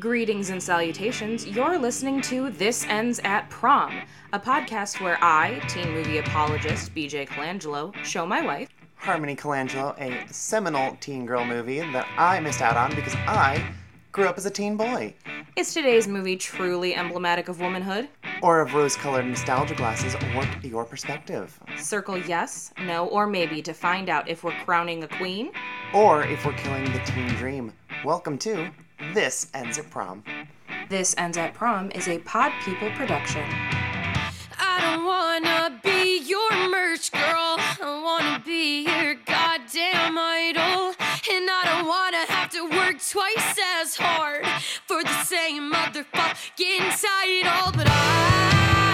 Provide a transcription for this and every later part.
Greetings and salutations. You're listening to This Ends at Prom, a podcast where I, teen movie apologist BJ Colangelo, show my wife, Harmony Colangelo, a seminal teen girl movie that I missed out on because I grew up as a teen boy. Is today's movie truly emblematic of womanhood? Or of rose colored nostalgia glasses warp your perspective. Circle yes, no, or maybe to find out if we're crowning a queen. Or if we're killing the teen dream. Welcome to This Ends at Prom. This Ends at Prom is a Pod People production. I don't wanna be your merch girl. I wanna be your goddamn idol. And I don't wanna have to work twice as hard for the same motherfucking title. But I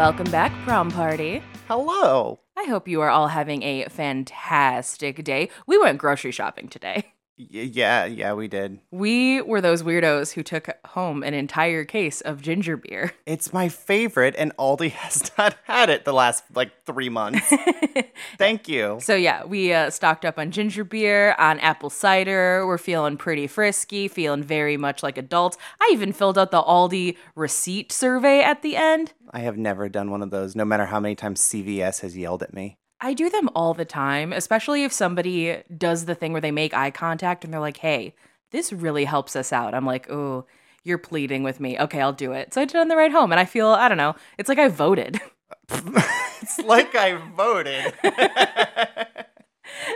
Welcome back, Prom Party. Hello. I hope you are all having a fantastic day. We went grocery shopping today. Y- yeah, yeah, we did. We were those weirdos who took home an entire case of ginger beer. It's my favorite, and Aldi has not had it the last like three months. Thank you. So yeah, we uh, stocked up on ginger beer, on apple cider. We're feeling pretty frisky, feeling very much like adults. I even filled out the Aldi receipt survey at the end. I have never done one of those, no matter how many times CVS has yelled at me. I do them all the time, especially if somebody does the thing where they make eye contact and they're like, "Hey, this really helps us out." I'm like, "Oh, you're pleading with me. Okay, I'll do it." So I did it on the ride home, and I feel I don't know. It's like I voted. it's like I voted.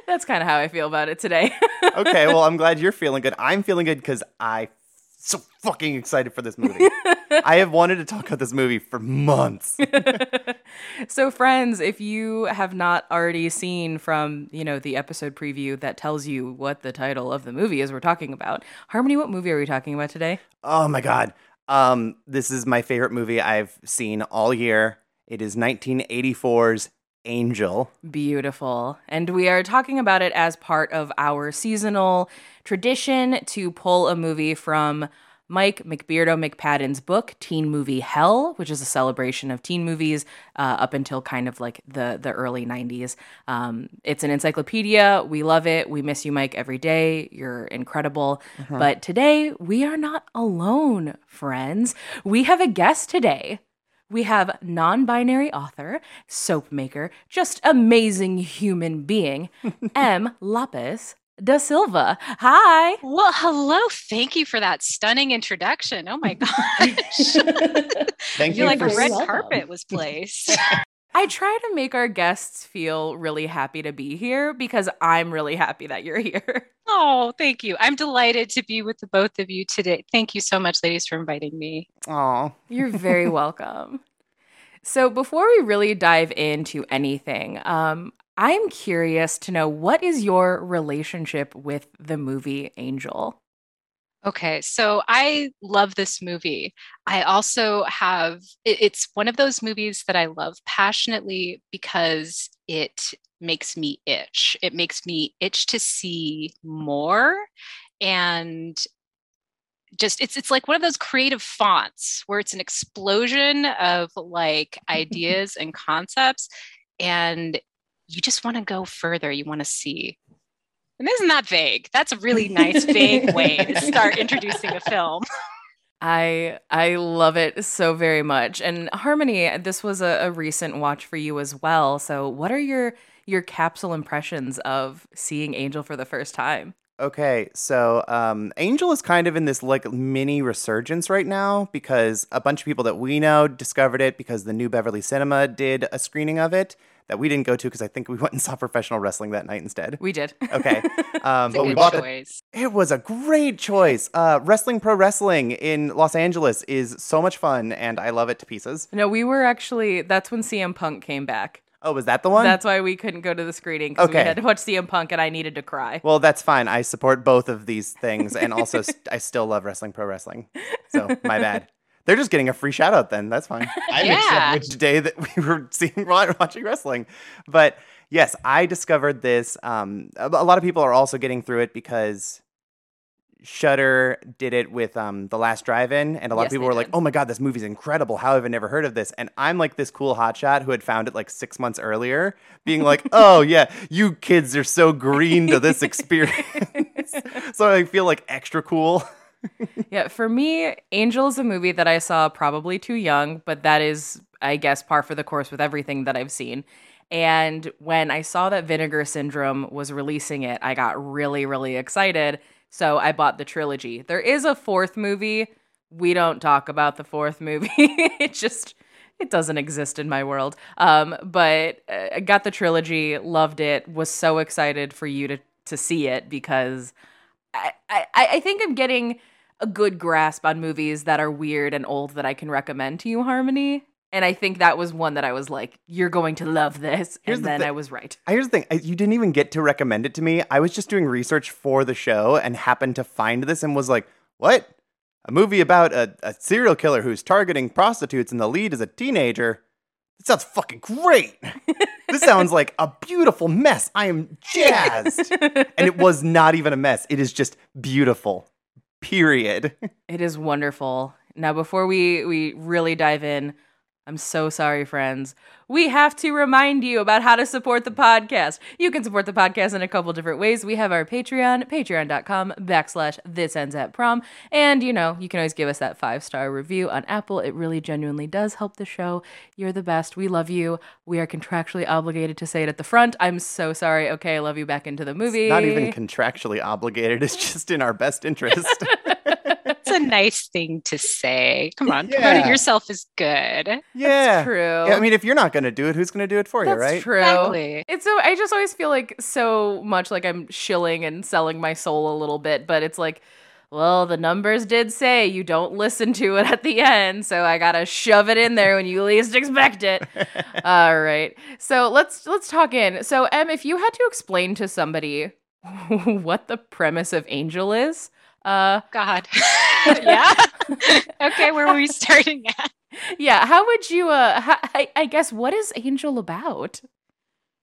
That's kind of how I feel about it today. okay, well, I'm glad you're feeling good. I'm feeling good because I so fucking excited for this movie. I have wanted to talk about this movie for months. so friends, if you have not already seen from, you know, the episode preview that tells you what the title of the movie is we're talking about. Harmony, what movie are we talking about today? Oh my god. Um this is my favorite movie I've seen all year. It is 1984's Angel. Beautiful. And we are talking about it as part of our seasonal tradition to pull a movie from Mike McBeardo McPadden's book, Teen Movie Hell, which is a celebration of teen movies uh, up until kind of like the, the early 90s. Um, it's an encyclopedia. We love it. We miss you, Mike, every day. You're incredible. But today, we are not alone, friends. We have a guest today. We have non binary author, soap maker, just amazing human being, M. Lapis da Silva. Hi. Well, hello. Thank you for that stunning introduction. Oh my gosh. Thank you. I feel like for a red carpet was placed. I try to make our guests feel really happy to be here because I'm really happy that you're here. oh, thank you. I'm delighted to be with the both of you today. Thank you so much, ladies, for inviting me. Aw. You're very welcome. So, before we really dive into anything, um, I'm curious to know what is your relationship with the movie Angel? Okay, so I love this movie. I also have, it- it's one of those movies that I love passionately because it makes me itch. It makes me itch to see more. And just it's it's like one of those creative fonts where it's an explosion of like ideas and concepts and you just want to go further you want to see and isn't that vague that's a really nice vague way to start introducing a film I I love it so very much. And Harmony, this was a, a recent watch for you as well. So, what are your your capsule impressions of seeing Angel for the first time? Okay, so um, Angel is kind of in this like mini resurgence right now because a bunch of people that we know discovered it because the New Beverly Cinema did a screening of it that we didn't go to because I think we went and saw professional wrestling that night instead. We did. Okay, um, but we bought. It was a great choice. Uh, wrestling Pro Wrestling in Los Angeles is so much fun, and I love it to pieces. no, we were actually. That's when CM Punk came back. Oh, was that the one? That's why we couldn't go to the screening because we had to watch CM Punk, and I needed to cry. well, that's fine. I support both of these things, and also st- I still love wrestling pro wrestling. So my bad. They're just getting a free shout out then. That's fine. I Yeah. accept Which day that we were seeing watching wrestling, but Yes, I discovered this. Um, a, a lot of people are also getting through it because Shutter did it with um, the Last Drive-In, and a lot Yes, of people they were like, "Oh my god, this movie's incredible! How have I never heard of this?" And I'm like this cool hotshot who had found it like six months earlier, being like, "Oh yeah, you kids are so green to this experience." so I feel like extra cool. Yeah, for me, Angel is a movie that I saw probably too young, but that is, I guess, par for the course with everything that I've seen. And when I saw that Vinegar Syndrome was releasing it, I got really, really excited. So I bought the trilogy. There is a fourth movie. We don't talk about the fourth movie. it just it doesn't exist in my world. Um, but uh, I got the trilogy, loved it, was so excited for you to to see it because I, I, I think I'm getting a good grasp on movies that are weird and old that I can recommend to you, Harmony. And I think that was one that I was like, "You're going to love this," Here's and the then thi- I was right. Here's the thing: I- you didn't even get to recommend it to me. I was just doing research for the show and happened to find this and was like, "What? A movie about a, a serial killer who's targeting prostitutes and the lead is a teenager? That sounds fucking great. this sounds like a beautiful mess. I am jazzed." and it was not even a mess. It is just beautiful. Period. It is wonderful. Now, before we we really dive in, I'm so sorry, friends. We have to remind you about how to support the podcast. You can support the podcast in a couple different ways. We have our Patreon, patreon.com backslash this ends at prom. And, you know, you can always give us that five star review on Apple. It really genuinely does help the show. You're the best. We love you. We are contractually obligated to say it at the front. I'm so sorry. Okay, I love you back into the movie. Not even contractually obligated. It's just in our best interest. It's a nice thing to say. Come on, Yeah. promoting yourself is good. yeah. true. Yeah, I mean, if you're not going to do it, who's going to do it for you, right? true. Exactly. It's so I just always feel like so much like I'm shilling and selling my soul a little bit, but it's like, well, the numbers did say you don't listen to it at the end, so I gotta shove it in there when you least expect it. All right, so let's let's talk in. So, Em, if you had to explain to somebody what the premise of Angel is, uh, God. Yeah. okay, where were we starting at? yeah, how would you? Uh, ha- I, I guess what is Angel about?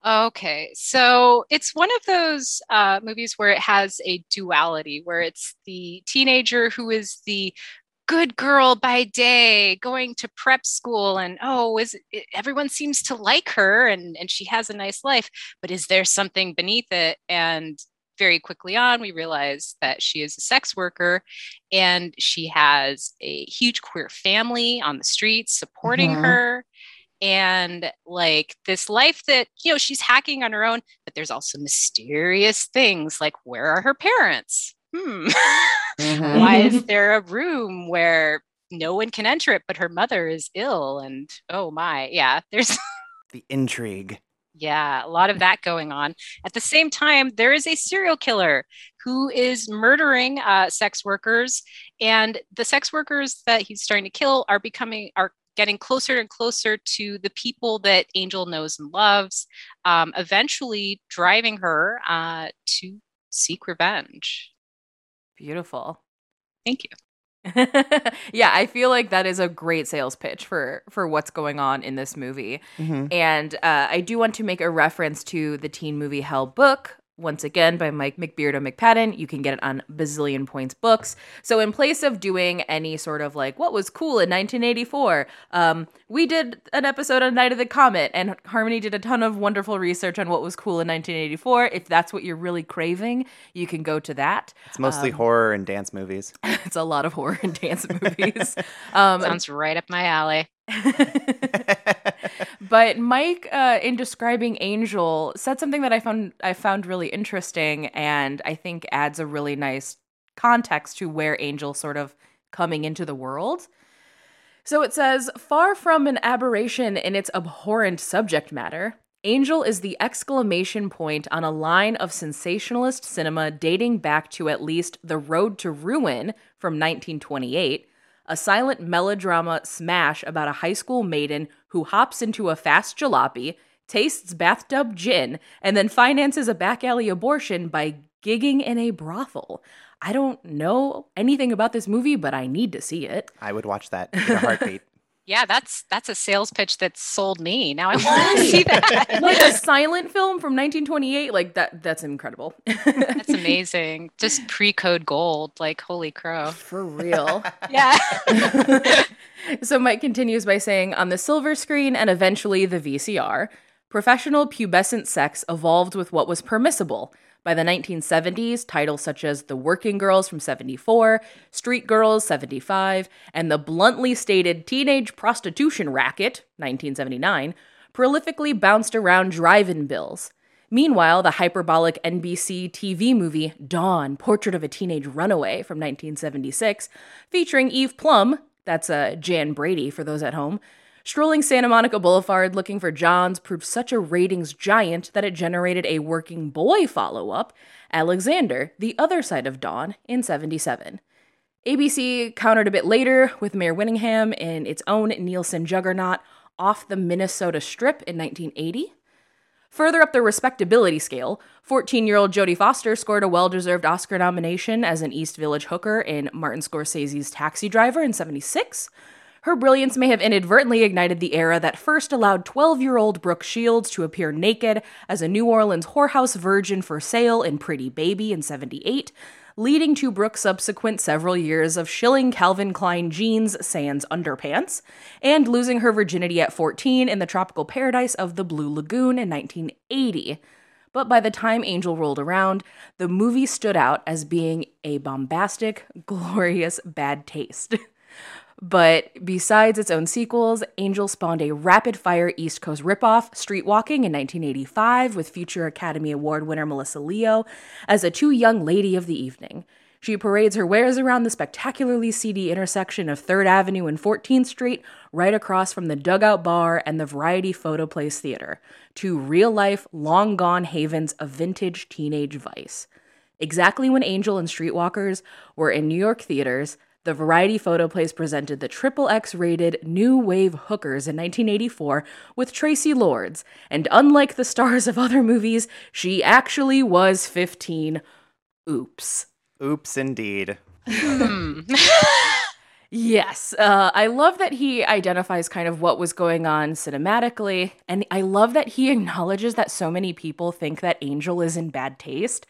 Okay, so it's one of those uh, movies where it has a duality, where it's the teenager who is the good girl by day, going to prep school, and oh, is it, everyone seems to like her, and and she has a nice life, but is there something beneath it? And very quickly on, we realize that she is a sex worker, and she has a huge queer family on the streets supporting Mhm. her and like this life that you know she's hacking on her own but there's also mysterious things like where are her parents hmm Mhm. why is there a room where no one can enter it but her mother is ill and oh my yeah there's The intrigue. Yeah a lot of that going on. At the same time there is a serial killer who is murdering uh, sex workers and the sex workers that he's starting to kill are becoming are getting closer and closer to the people that angel knows and loves um, eventually driving her uh, to seek revenge. Beautiful. thank you yeah, I feel like that is a great sales pitch for for what's going on in this movie. Mhm. And uh, I do want to make a reference to the teen movie Hell book. Once again, by Mike McBeardo McPadden. You can get it on Bazillion Points Books. So, in place of doing any sort of like what was cool in 1984, um, we did an episode on Night of the Comet, and Harmony did a ton of wonderful research on what was cool in 1984. If that's what you're really craving, you can go to that. It's mostly Um, horror and dance movies. it's a lot of horror and dance movies. Um, sounds right up my alley but Mike, uh, in describing Angel, said something that I found I found really interesting, and I think adds a really nice context to where Angel sort of coming into the world. So it says, far from an aberration in its abhorrent subject matter, Angel is the exclamation point on a line of sensationalist cinema dating back to at least The Road to Ruin from 1928, a silent melodrama smash about a high school maiden who hops into a fast jalopy, tastes bathtub gin, and then finances a back alley abortion by gigging in a brothel. I don't know anything about this movie, but I need to see it. I would watch that in a heartbeat. Yeah, that's that's a sales pitch that sold me. Now I want to see that. like a silent film from 1928 like that that's incredible That's amazing. Just pre-code gold. Like holy crow. for real Yeah. so Mike continues by saying on the silver screen and eventually the VCR, professional pubescent sex evolved with what was permissible. By the 1970s, titles such as The Working Girls from 74, Street Girls 75, and the bluntly stated Teenage Prostitution Racket 1979 prolifically bounced around drive-in bills. Meanwhile, the hyperbolic NBC TV movie Dawn, Portrait of a Teenage Runaway from 1976, featuring Eve Plumb, that's uh, Jan Brady for those at home, strolling Santa Monica Boulevard looking for Johns proved such a ratings giant that it generated a working boy follow up, Alexander, The Other Side of Dawn, in 77. ABC countered a bit later with Mare Winningham in its own Nielsen juggernaut off the Minnesota Strip in 1980. Further up the respectability scale, 14 year old Jodie Foster scored a well deserved Oscar nomination as an East Village hooker in Martin Scorsese's Taxi Driver in 76. Her brilliance may have inadvertently ignited the era that first allowed 12 year old Brooke Shields to appear naked as a New Orleans whorehouse virgin for sale in Pretty Baby in 78, leading to Brooke's subsequent several years of shilling Calvin Klein jeans sans underpants, and losing her virginity at 14 in the tropical paradise of the Blue Lagoon in 1980. But by the time Angel rolled around, the movie stood out as being a bombastic, glorious bad taste. But besides its own sequels, Angel spawned a rapid fire East Coast ripoff, Streetwalking, in 1985, with future Academy Award winner Melissa Leo as a too young lady of the evening. She parades her wares around the spectacularly seedy intersection of 3rd Avenue and 14th Street, right across from the Dugout Bar and the Variety Photoplays Theater, two real life, long gone havens of vintage teenage vice. Exactly when Angel and Streetwalkers were in New York theaters, the Variety Photoplays presented the triple X rated New Wave Hookers in 1984 with Traci Lords, and unlike the stars of other movies, she actually was 15. Oops. Oops, indeed. Hmm. Yes, uh, I love that he identifies kind of what was going on cinematically, and I love that he acknowledges that so many people think that Angel is in bad taste.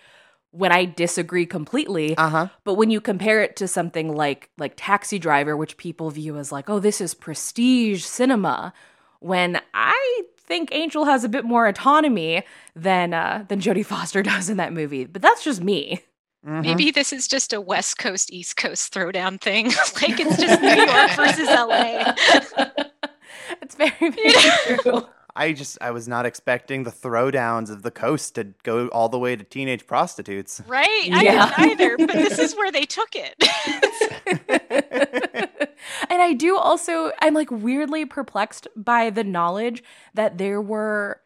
When I disagree completely, Uh huh. but when you compare it to something like like Taxi Driver, which people view as like, oh, this is prestige cinema, when I think Angel has a bit more autonomy than uh, than Jodie Foster does in that movie. But that's just me. Maybe this is just a West Coast, East Coast throwdown thing. like it's just New York versus LA. it's very very true. I just I was not expecting the throwdowns of the coast to go all the way to teenage prostitutes. Right? I Yeah. didn't either, but this is where they took it. and I do also, I'm like weirdly perplexed by the knowledge that there were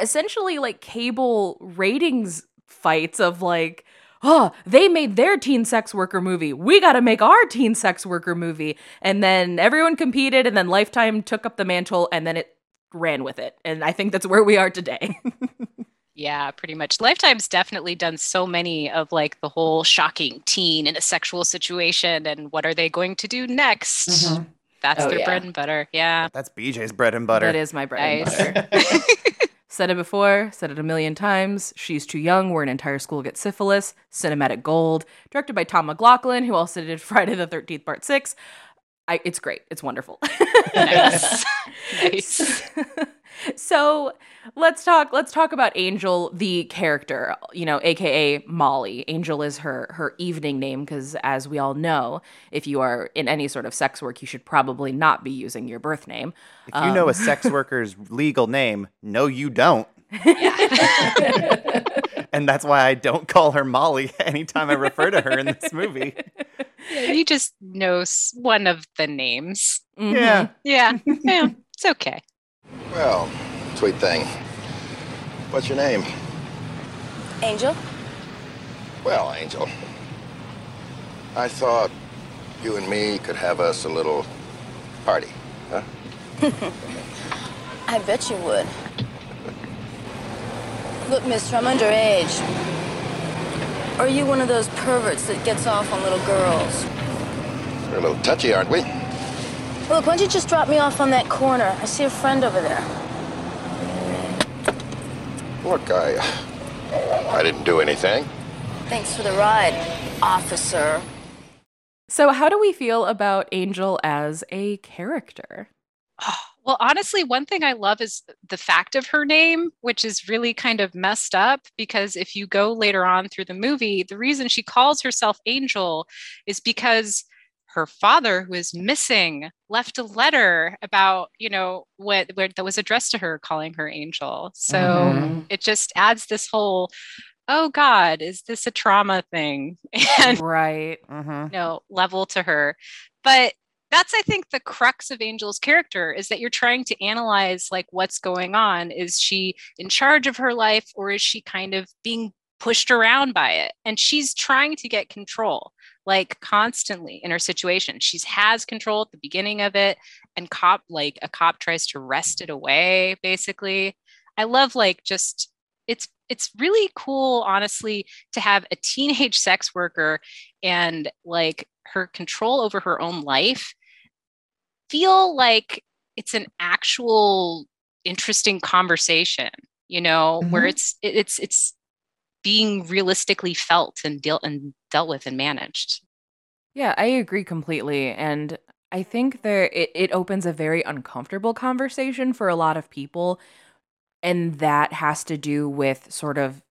essentially like cable ratings fights of like, oh, they made their teen sex worker movie. We got to make our teen sex worker movie. And then everyone competed, and then Lifetime took up the mantle, and then it ran with it. And I think that's where we are today. yeah, pretty much. Lifetime's definitely done so many of like the whole shocking teen in a sexual situation and what are they going to do next? Mm-hmm. That's Oh, their yeah. bread and butter. Yeah. That's BJ's bread and butter. That is my bread Nice. and butter. said it before, said it a million times. She's too young, where an entire school gets syphilis. Cinematic gold. Directed by Tom McLoughlin, who also did Friday the 13th, Part 6. I, it's great. It's wonderful. Nice. nice. so let's talk let's talk about angel the character you know aka molly angel is her her evening name because as we all know if you are in any sort of sex work you should probably not be using your birth name If you know a um, sex worker's legal name, no, you don't. and that's why I don't call her Molly anytime I refer to her in this movie. He just knows one of the names. Mhm. Yeah. Yeah. Yeah. It's okay. Well, sweet thing. What's your name? Angel? Well, Angel. I thought you and me could have us a little party, huh? I bet you would. Look, mister, I'm underage. Are you one of those perverts that gets off on little girls? We're a little touchy, aren't we? Look, why don't you just drop me off on that corner? I see a friend over there. Look, I. I didn't do anything. Thanks for the ride, officer. So, how do we feel about Angel as a character? Well, honestly, one thing I love is the fact of her name, which is really kind of messed up because if you go later on through the movie, the reason she calls herself Angel is because her father, who is missing, left a letter about, you know, what, what that was addressed to her, calling her Angel. So Mhm. it just adds this whole, oh God, is this a trauma thing? And right. Mm-hmm. you know, level to her. But that's I think the crux of Angel's character is that you're trying to analyze like what's going on. Is she in charge of her life or is she kind of being pushed around by it? And she's trying to get control like constantly in her situation. She's has control at the beginning of it and cop like a cop tries to wrest it away basically. I love like just it's it's really cool honestly to have a teenage sex worker and like her control over her own life feel like it's an actual interesting conversation you know where Mhm. it's it's it's being realistically felt and dealt and dealt with and managed Yeah, I agree completely. And I think there it, it opens a very uncomfortable conversation for a lot of people. And that has to do with sort of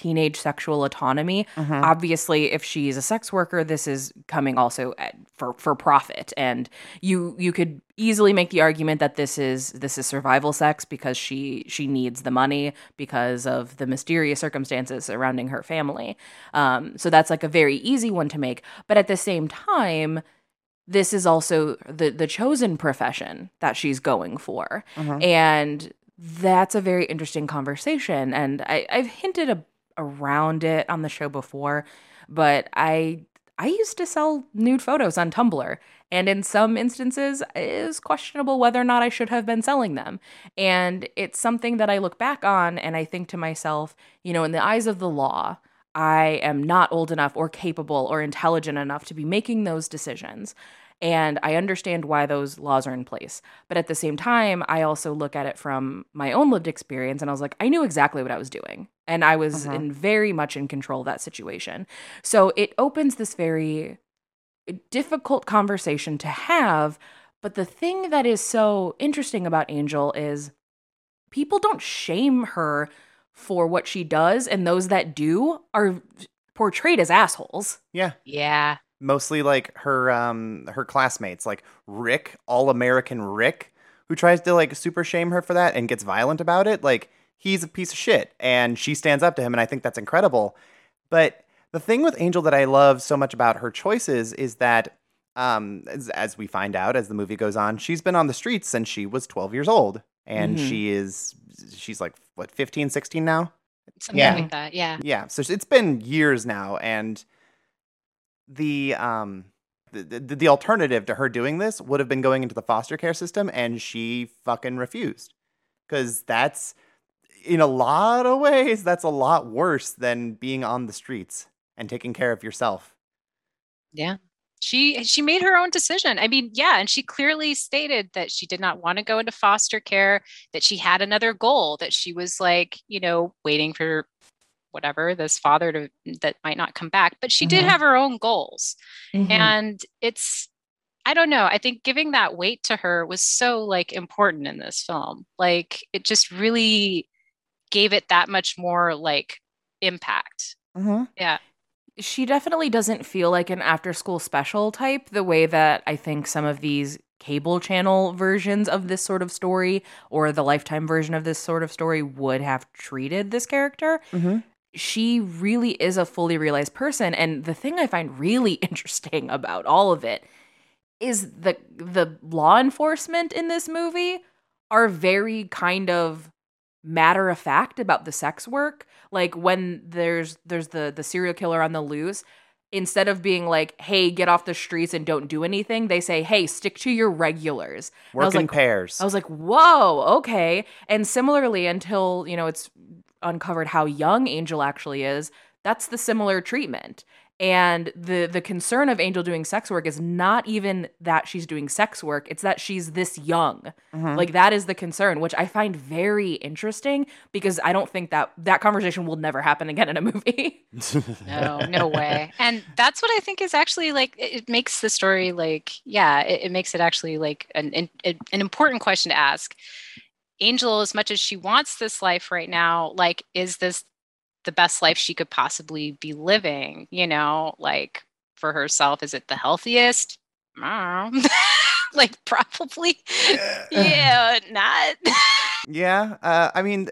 teenage sexual autonomy. Mm-hmm. Obviously, if she's a sex worker, this is coming also at, for for profit. And you you could easily make the argument that this is this is survival sex because she she needs the money because of the mysterious circumstances surrounding her family. Um, so that's like a very easy one to make. But at the same time, this is also the the chosen profession that she's going for, Mhm. and that's a very interesting conversation. And I, I've hinted a, around it on the show before, but I I used to sell nude photos on Tumblr, and in some instances, it is questionable whether or not I should have been selling them. And it's something that I look back on and I think to myself, you know, in the eyes of the law, I am not old enough or capable or intelligent enough to be making those decisions. And I understand why those laws are in place. But at the same time, I also look at it from my own lived experience and I was like, I knew exactly what I was doing. And I was Mhm. in very much in control of that situation. So it opens this very difficult conversation to have. But the thing that is so interesting about Angel is people don't shame her for what she does, and those that do are portrayed as assholes. Yeah. yeah Mostly like her um her classmates, like Rick, all American Rick, who tries to like super shame her for that and gets violent about it. Like he's a piece of shit and she stands up to him and I think that's incredible. But the thing with Angel that I love so much about her choices is that um as, as we find out as the movie goes on, she's been on the streets since she was 12 years old and Mhm. she is she's like what 15, 16 now? something Yeah. like that yeah Yeah, so it's been years now, and the um the, the the alternative to her doing this would have been going into the foster care system, and she fucking refused because that's in a lot of ways that's a lot worse than being on the streets and taking care of yourself. Yeah. She she made her own decision. I mean, yeah, and she clearly stated that she did not want to go into foster care, that she had another goal, that she was like, you know, waiting for whatever this father to that might not come back, but she did Mhm. have her own goals. Mm-hmm. And it's I don't know, I think giving that weight to her was so like important in this film. Like it just really gave it that much more like impact. Mm-hmm. Yeah. she definitely doesn't feel like an after school special type the way that I think some of these cable channel versions of this sort of story or the lifetime version of this sort of story would have treated this character. Mm-hmm. She really is a fully realized person and the thing I find really interesting about all of it is the the law enforcement in this movie are very kind of matter of fact about the sex work like when there's there's the the serial killer on the loose instead of being like hey get off the streets and don't do anything they say hey stick to your regulars I Work was in like, pairs. I was like, whoa, okay. And similarly, until, you know, it's uncovered how young Angel actually is, that's the similar treatment. And the the concern of Angel doing sex work is not even that she's doing sex work, it's that she's this young. Mhm. Like that is the concern, which I find very interesting because I don't think that that conversation will never happen again in a movie. no no way and that's what i think is actually like it, it makes the story like yeah it, it makes it actually like an, an an important question to ask angel as much as she wants this life right now like is this the best life she could possibly be living you know like for herself is it the healthiest know. like probably yeah not Yeah, uh, I mean,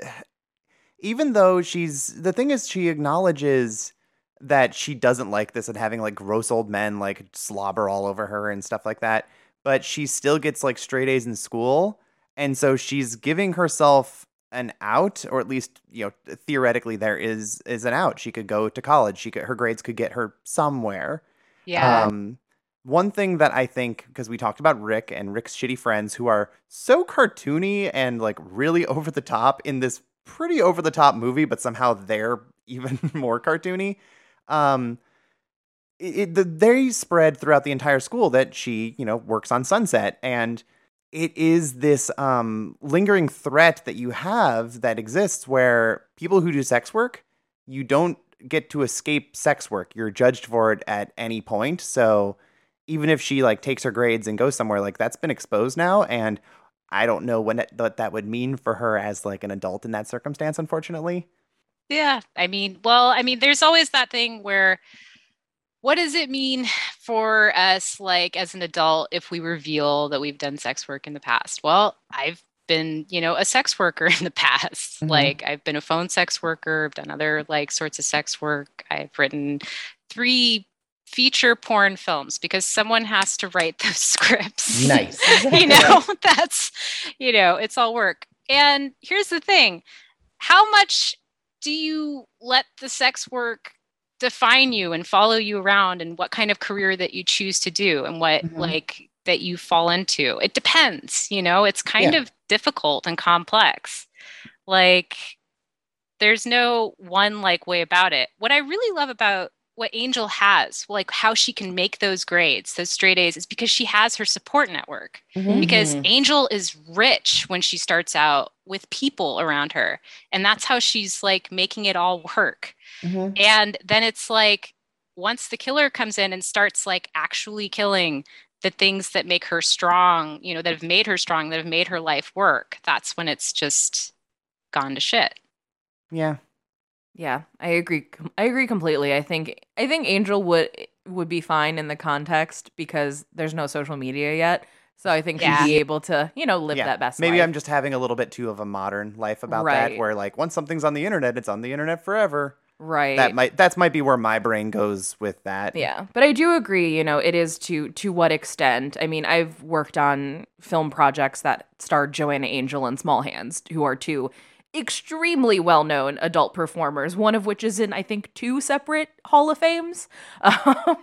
even though she's the thing is, she acknowledges that she doesn't like this and having like gross old men like slobber all over her and stuff like that. But she still gets like straight A's in school, and so she's giving herself an out, or at least you know theoretically there is is an out. She could go to college. She could her grades could get her somewhere. yeah Um, one thing that I think, because we talked about Rick and Rick's shitty friends who are so cartoony and like really over the top in this pretty over the top movie, but somehow they're even more cartoony. Um, it, it- the, they spread throughout the entire school that she, you know, works on Sunset. And it is this um, lingering threat that you have that exists where people who do sex work, you don't get to escape sex work. You're judged for it at any point. So even if she like takes her grades and goes somewhere, like that's been exposed now, and I don't know that, what that would mean for her as like an adult in that circumstance. Unfortunately, Yeah, I mean, well, I mean, there's always that thing where what does it mean for us, like as an adult, if we reveal that we've done sex work in the past? Well, I've been, you know, a sex worker in the past. Mhm. Like I've been a phone sex worker, I've done other like sorts of sex work. I've written three feature porn films because someone has to write those scripts Nice. you know that's you know it's all work and here's the thing how much do you let the sex work define you and follow you around and what kind of career that you choose to do and what Mhm. like that you fall into it depends you know it's kind Yeah. of difficult and complex like there's no one like way about it what i really love about what angel has like how she can make those grades those straight a's is because she has her support network because Mhm. Angel is rich when she starts out with people around her. And that's how she's like making it all work. Mhm. And then it's like once the killer comes in and starts like actually killing the things that make her strong, you know, that have made her strong, that have made her life work, that's when it's just gone to shit. yeah, Yeah, I agree. I agree completely. I think I think Angel would would be fine in the context because there's no social media yet. So I think Yeah. she'd be able to, you know, live yeah. that best. Maybe life. I'm just having a little bit too of a modern life about Right. that, where like once something's on the internet, it's on the internet forever. right. That might that's might be where my brain goes with that. Yeah, but I do agree. You know, it is to to what extent. I mean, I've worked on film projects that starred Joanna Angel and Small Hands, who are two extremely well known adult performers. One of which is in I think two separate Hall of Fames. Um,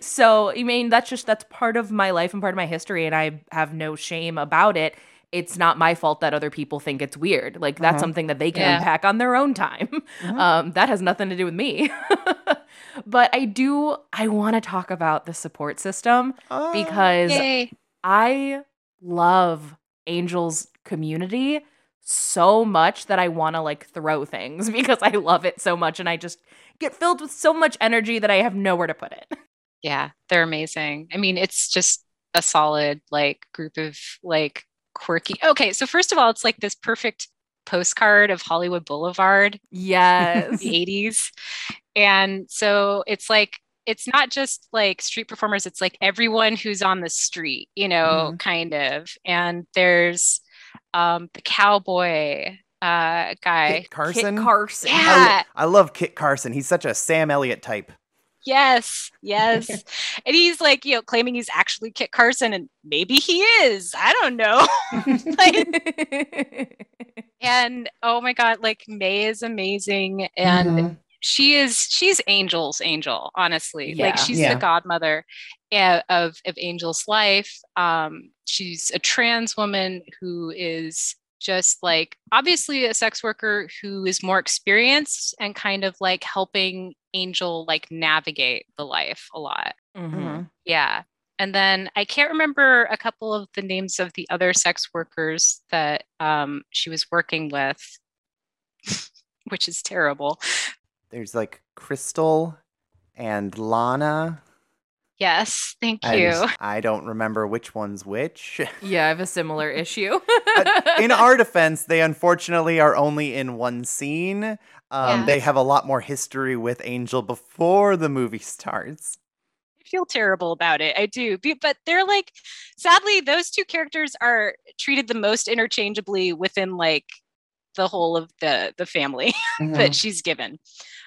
so I mean, that's just that's part of my life and part of my history, and I have no shame about it. It's not my fault that other people think it's weird. Like that's Mhm. something that they can Yeah. unpack on their own time. Mhm. Um, that has nothing to do with me. but I do. I want to talk about the support system Uh, because Yay. I love Angel's community so much that I want to like throw things because I love it so much and I just get filled with so much energy that I have nowhere to put it. Yeah, they're amazing. I mean, it's just a solid like group of like quirky. Okay, so first of all, it's like this perfect postcard of Hollywood Boulevard, Yes. the 80s. And so it's like it's not just like street performers, it's like everyone who's on the street, you know, mm-hmm. kind of. And there's um the cowboy uh guy. Kit Carson. Kit Carson. I, Yeah. I love Kit Carson. He's such a Sam Elliott type. Yes, yes. and he's like, you know, claiming he's actually Kit Carson, and maybe he is. I don't know. like, and oh my God, like Mae is amazing. And Mhm. she is, she's Angel's angel, honestly. Yeah. Like she's Yeah. the godmother of, of Angel's life. Um, she's a trans woman who is just like obviously a sex worker who is more experienced and kind of like helping Angel like navigate the life a lot. Mhm. Yeah. And then I can't remember a couple of the names of the other sex workers that um, she was working with, which is terrible. There's like Crystal and Lana. Yes, thank and you. I don't remember which one's which. Yeah, I have a similar issue. Uh, in our defense, they unfortunately are only in one scene. Um, Yeah. They have a lot more history with Angel before the movie starts. I feel terrible about it. I do. But they're like, sadly, those two characters are treated the most interchangeably within like the whole of the the family that she's given.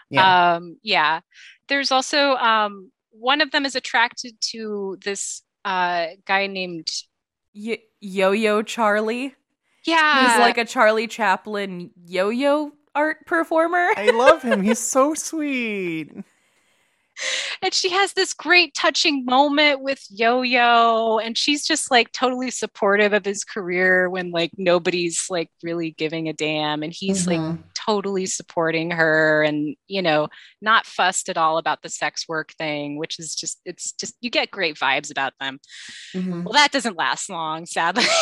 Yeah. Um, yeah. There's also um, one of them is attracted to this uh, guy named Yo-Yo Charlie. yeah, He's like a Charlie Chaplin yo-yo art performer. I love him. He's so sweet. And she has this great touching moment with Yo-Yo, and she's just like totally supportive of his career when like nobody's like really giving a damn, and he's like mm-hmm. totally supporting her, and you know, not fussed at all about the sex work thing, which is just it's just you get great vibes about them. Mm-hmm. Well, that doesn't last long, sadly.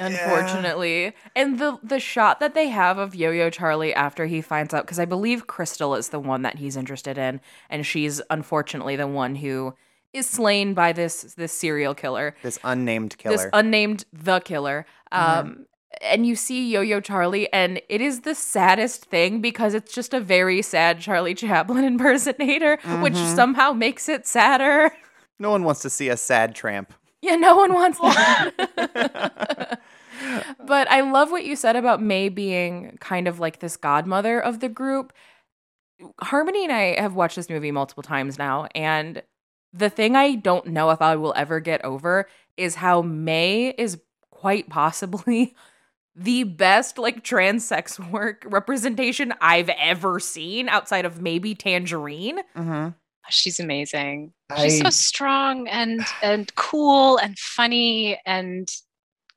unfortunately. And the the shot that they have of Yo-Yo Charlie after he finds out cuz I believe Crystal is the one that he's interested in and she's unfortunately the one who is slain by this this serial killer. This unnamed killer. This unnamed the killer. Um and you see Yo-Yo Charlie and it is the saddest thing because it's just a very sad Charlie Chaplin impersonator which somehow makes it sadder. no one wants to see a sad tramp. Yeah, no one wants that. but I love what you said about Mae being kind of like this godmother of the group. Harmony and I have watched this movie multiple times now, and the thing I don't know if I will ever get over is how Mae is quite possibly the best like trans sex work representation I've ever seen outside of maybe Tangerine. Mm-hmm. She's amazing. She's so strong and and cool and funny and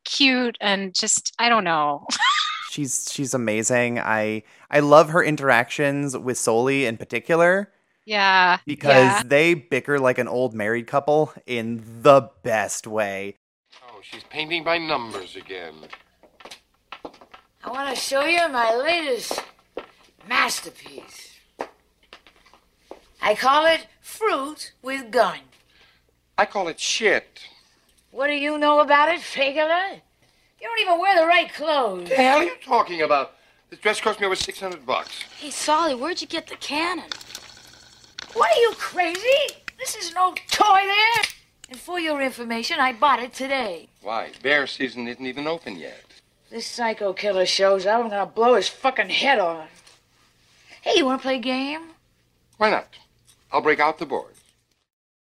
cute and just I don't know. She's she's amazing. I I love her interactions with Solly in particular yeah. because yeah. they bicker like an old married couple in the best way. Oh, she's painting by numbers again. I want to show you my latest masterpiece. I call it Fruit with Gun. I call it shit. What do you know about it, Figula? You don't even wear the right clothes. The hell are you talking about? This dress cost me over 600 bucks. Hey, Solly, where'd you get the cannon? What are you, crazy? This is no toy there. And for your information, I bought it today. Why? Bear season isn't even open yet. This psycho killer shows up, I'm gonna blow his fucking head off. Hey, you wanna play a game? Why not? I'll break out the board.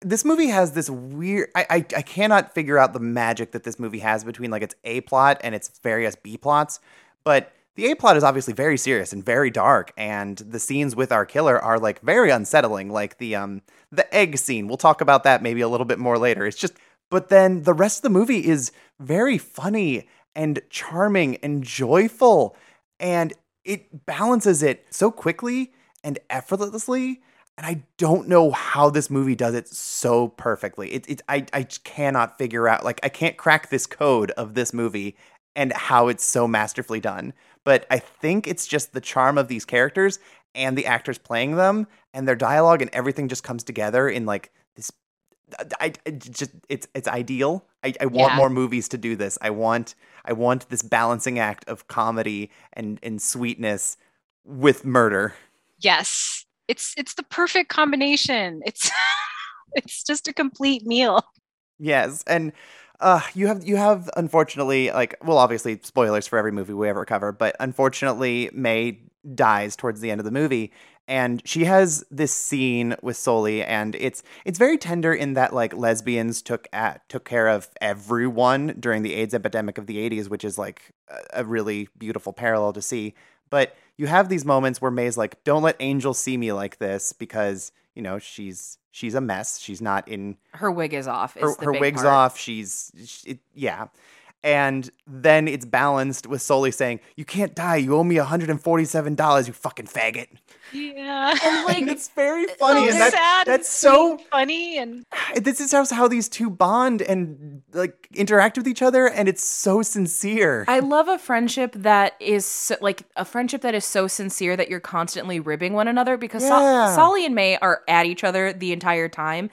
This movie has this weird. I, I I cannot figure out the magic that this movie has between like its A plot and its various B plots. But the A plot is obviously very serious and very dark, and the scenes with our killer are like very unsettling. Like the um the egg scene. We'll talk about that maybe a little bit more later. It's just. But then the rest of the movie is very funny and charming and joyful, and it balances it so quickly and effortlessly and I don't know how this movie does it so perfectly. It, it I, I cannot figure out like I can't crack this code of this movie and how it's so masterfully done. But I think it's just the charm of these characters and the actors playing them and their dialogue and everything just comes together in like this I, I just it's it's ideal. I, I want Yeah. more movies to do this. I want I want this balancing act of comedy and and sweetness with murder. Yes. It's it's the perfect combination. It's it's just a complete meal. Yes, and uh, you have you have unfortunately like well obviously spoilers for every movie we ever cover, but unfortunately Mae dies towards the end of the movie, and she has this scene with Solly, and it's it's very tender in that like lesbians took at took care of everyone during the AIDS epidemic of the '80s, which is like a, a really beautiful parallel to see. But you have these moments where Mae's like, "Don't let Angel see me like this," because you know she's she's a mess. She's not in Her wig is off. her, Is the her big wig's part. off. She's, sh it, yeah. And then it's balanced with Solly saying, You can't die. You owe me $147, you fucking faggot. Yeah. And like, it's very funny. so and that- sad. that's and so funny and this is how, how these two bond and like interact with each other and it's so sincere I love a friendship that is so, like a friendship that is so sincere that you're constantly ribbing one another because Sol- Yeah. Solly and Mae are at each other the entire time.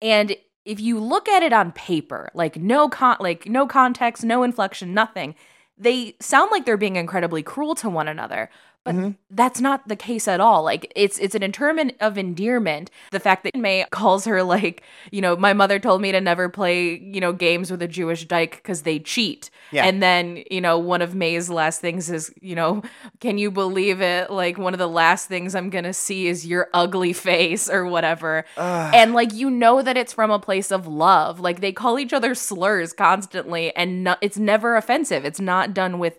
And if you look at it on paper, like no con like no context, no inflection, nothing, they sound like they're being incredibly cruel to one another. But mm-hmm. that's not the case at all. Like it's it's an interment of endearment. The fact that Mae calls her like, you know, my mother told me to never play, you know, games with a Jewish dyke because they cheat. Yeah. And then, you know, one of Mae's last things is, you know, can you believe it? Like one of the last things I'm gonna see is your ugly face or whatever. And like you know that it's from a place of love. Like they call each other slurs constantly, and no, it's never offensive. It's not done with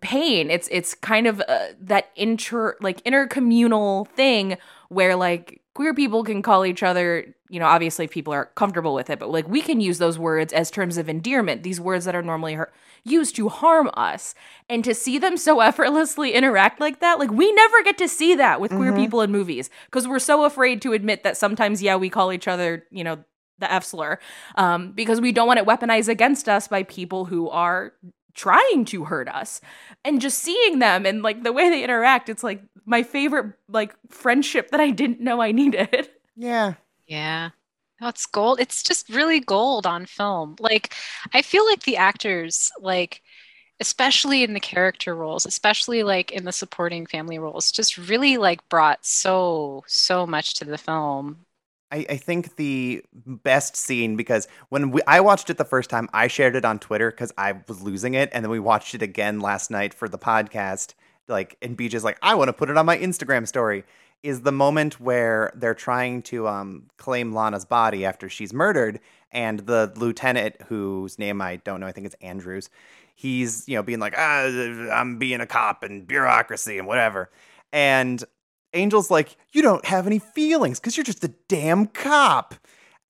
pain. It's it's kind of uh, that inter like intercommunal thing where like queer people can call each other, you know, obviously people are comfortable with it, but like we can use those words as terms of endearment, these words that are normally har- used to harm us. And to see them so effortlessly interact like that, like we never get to see that with queer people in movies because we're so afraid to admit that sometimes yeah, we call each other, you know, the F slur um, because we don't want it weaponized against us by people who are trying to hurt us and just seeing them and like the way they interact it's like my favorite like friendship that i didn't know i needed yeah Yeah. No, it's gold. It's just really gold on film. Like, I feel like the actors, like, especially in the character roles, especially like in the supporting family roles, just really like brought so, so much to the film. I, I think the best scene because when we, I watched it the first time, I shared it on Twitter because I was losing it, and then we watched it again last night for the podcast. Like, and BJ's like, I want to put it on my Instagram story. Is the moment where they're trying to um, claim Lana's body after she's murdered, and the lieutenant, whose name I don't know, I think it's Andrews, he's you know being like, ah, I'm being a cop and bureaucracy and whatever, and Angel's like, You don't have any feelings because you're just a damn cop.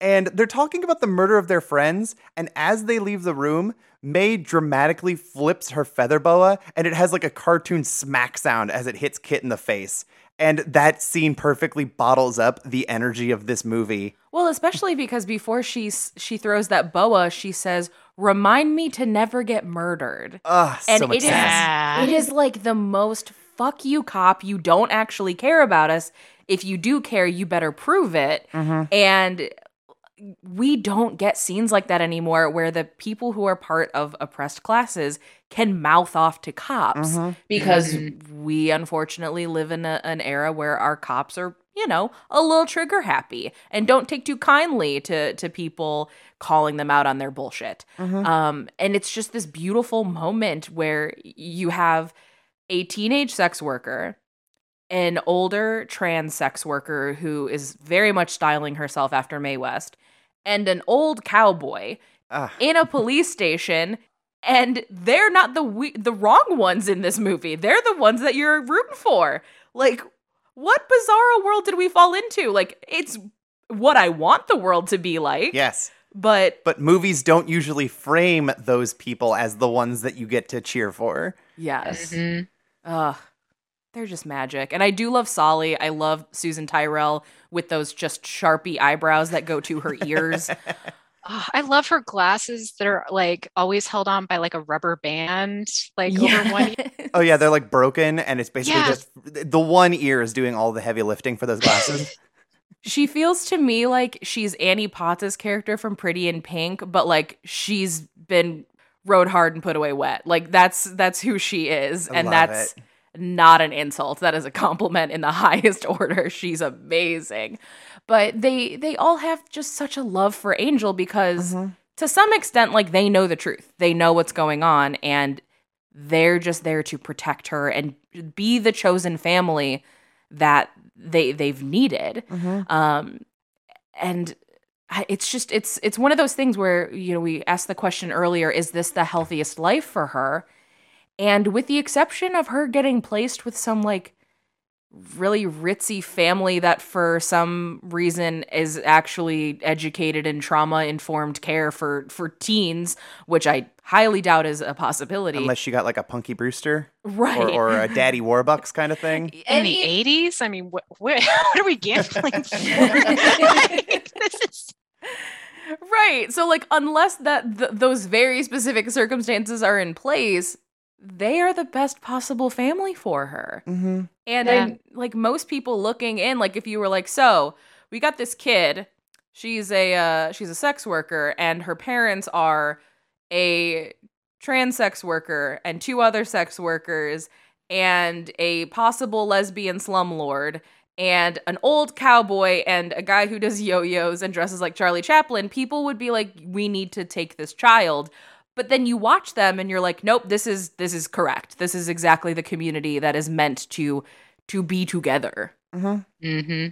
And they're talking about the murder of their friends. And as they leave the room, Mae dramatically flips her feather boa and it has like a cartoon smack sound as it hits Kit in the face. And that scene perfectly bottles up the energy of this movie. well especially because before she she throws that boa she says remind me to never get murdered Ugh, and so much it is sense. it is like the most fuck you cop. You don't actually care about us. If you do care you better prove it. Mm-hmm. And we don't get scenes like that anymore where the people who are part of oppressed classes can mouth off to cops mm-hmm. because mm-hmm. we unfortunately live in a, an era where our cops are you know a little trigger happy and don't take too kindly to to people calling them out on their bullshit. Um and it's just this beautiful moment where you have a teenage sex worker an older trans sex worker who is very much styling herself after Mae West, and an old cowboy Ugh. in a police station. And they're not the we- the wrong ones in this movie. They're the ones that you're rooting for. Like, what bizarre world did we fall into? Like, it's what I want the world to be like. Yes. But But movies don't usually frame those people as the ones that you get to cheer for. yes. Mhm. Ugh. They're just magic. And I do love Solly. I love Susan Tyrrell with those just sharpie eyebrows that go to her ears. Oh, I love her glasses that are like always held on by like a rubber band, like over one. Oh yeah, they're like broken, and it's basically Yeah. just the one ear is doing all the heavy lifting for those glasses. She feels to me like she's Annie Potts' character from Pretty in Pink, but like she's been rode hard and put away wet. Like that's that's who she is, I and that's it. not an insult. That is a compliment in the highest order. She's amazing. But they they all have just such a love for Angel because Mm-hmm. to some extent like they know the truth. They know what's going on and they're just there to protect her and be the chosen family that they they've needed um and it's just it's it's one of those things where you know we asked the question earlier is this the healthiest life for her and with the exception of her getting placed with some like really ritzy family that for some reason is actually educated in trauma informed care for for teens which i highly doubt is a possibility Unless she got like a Punky Brewster, right or, or a Daddy Warbucks kind of thing. In the 80s? I mean, what, what, what are we gambling for? Like, this is right so like unless that th- those very specific circumstances are in place they are the best possible family for her Mm-hmm. And Yeah. then, like most people looking in, like if you were like, so we got this kid, she's a uh, she's a sex worker, and her parents are a trans sex worker and two other sex workers and a possible lesbian slumlord and an old cowboy and a guy who does yo-yos and dresses like Charlie Chaplin, people would be like, we need to take this child. But then you watch them and you're like, nope, this is this is correct. This is exactly the community that is meant to to be together. Mm-hmm. mm-hmm.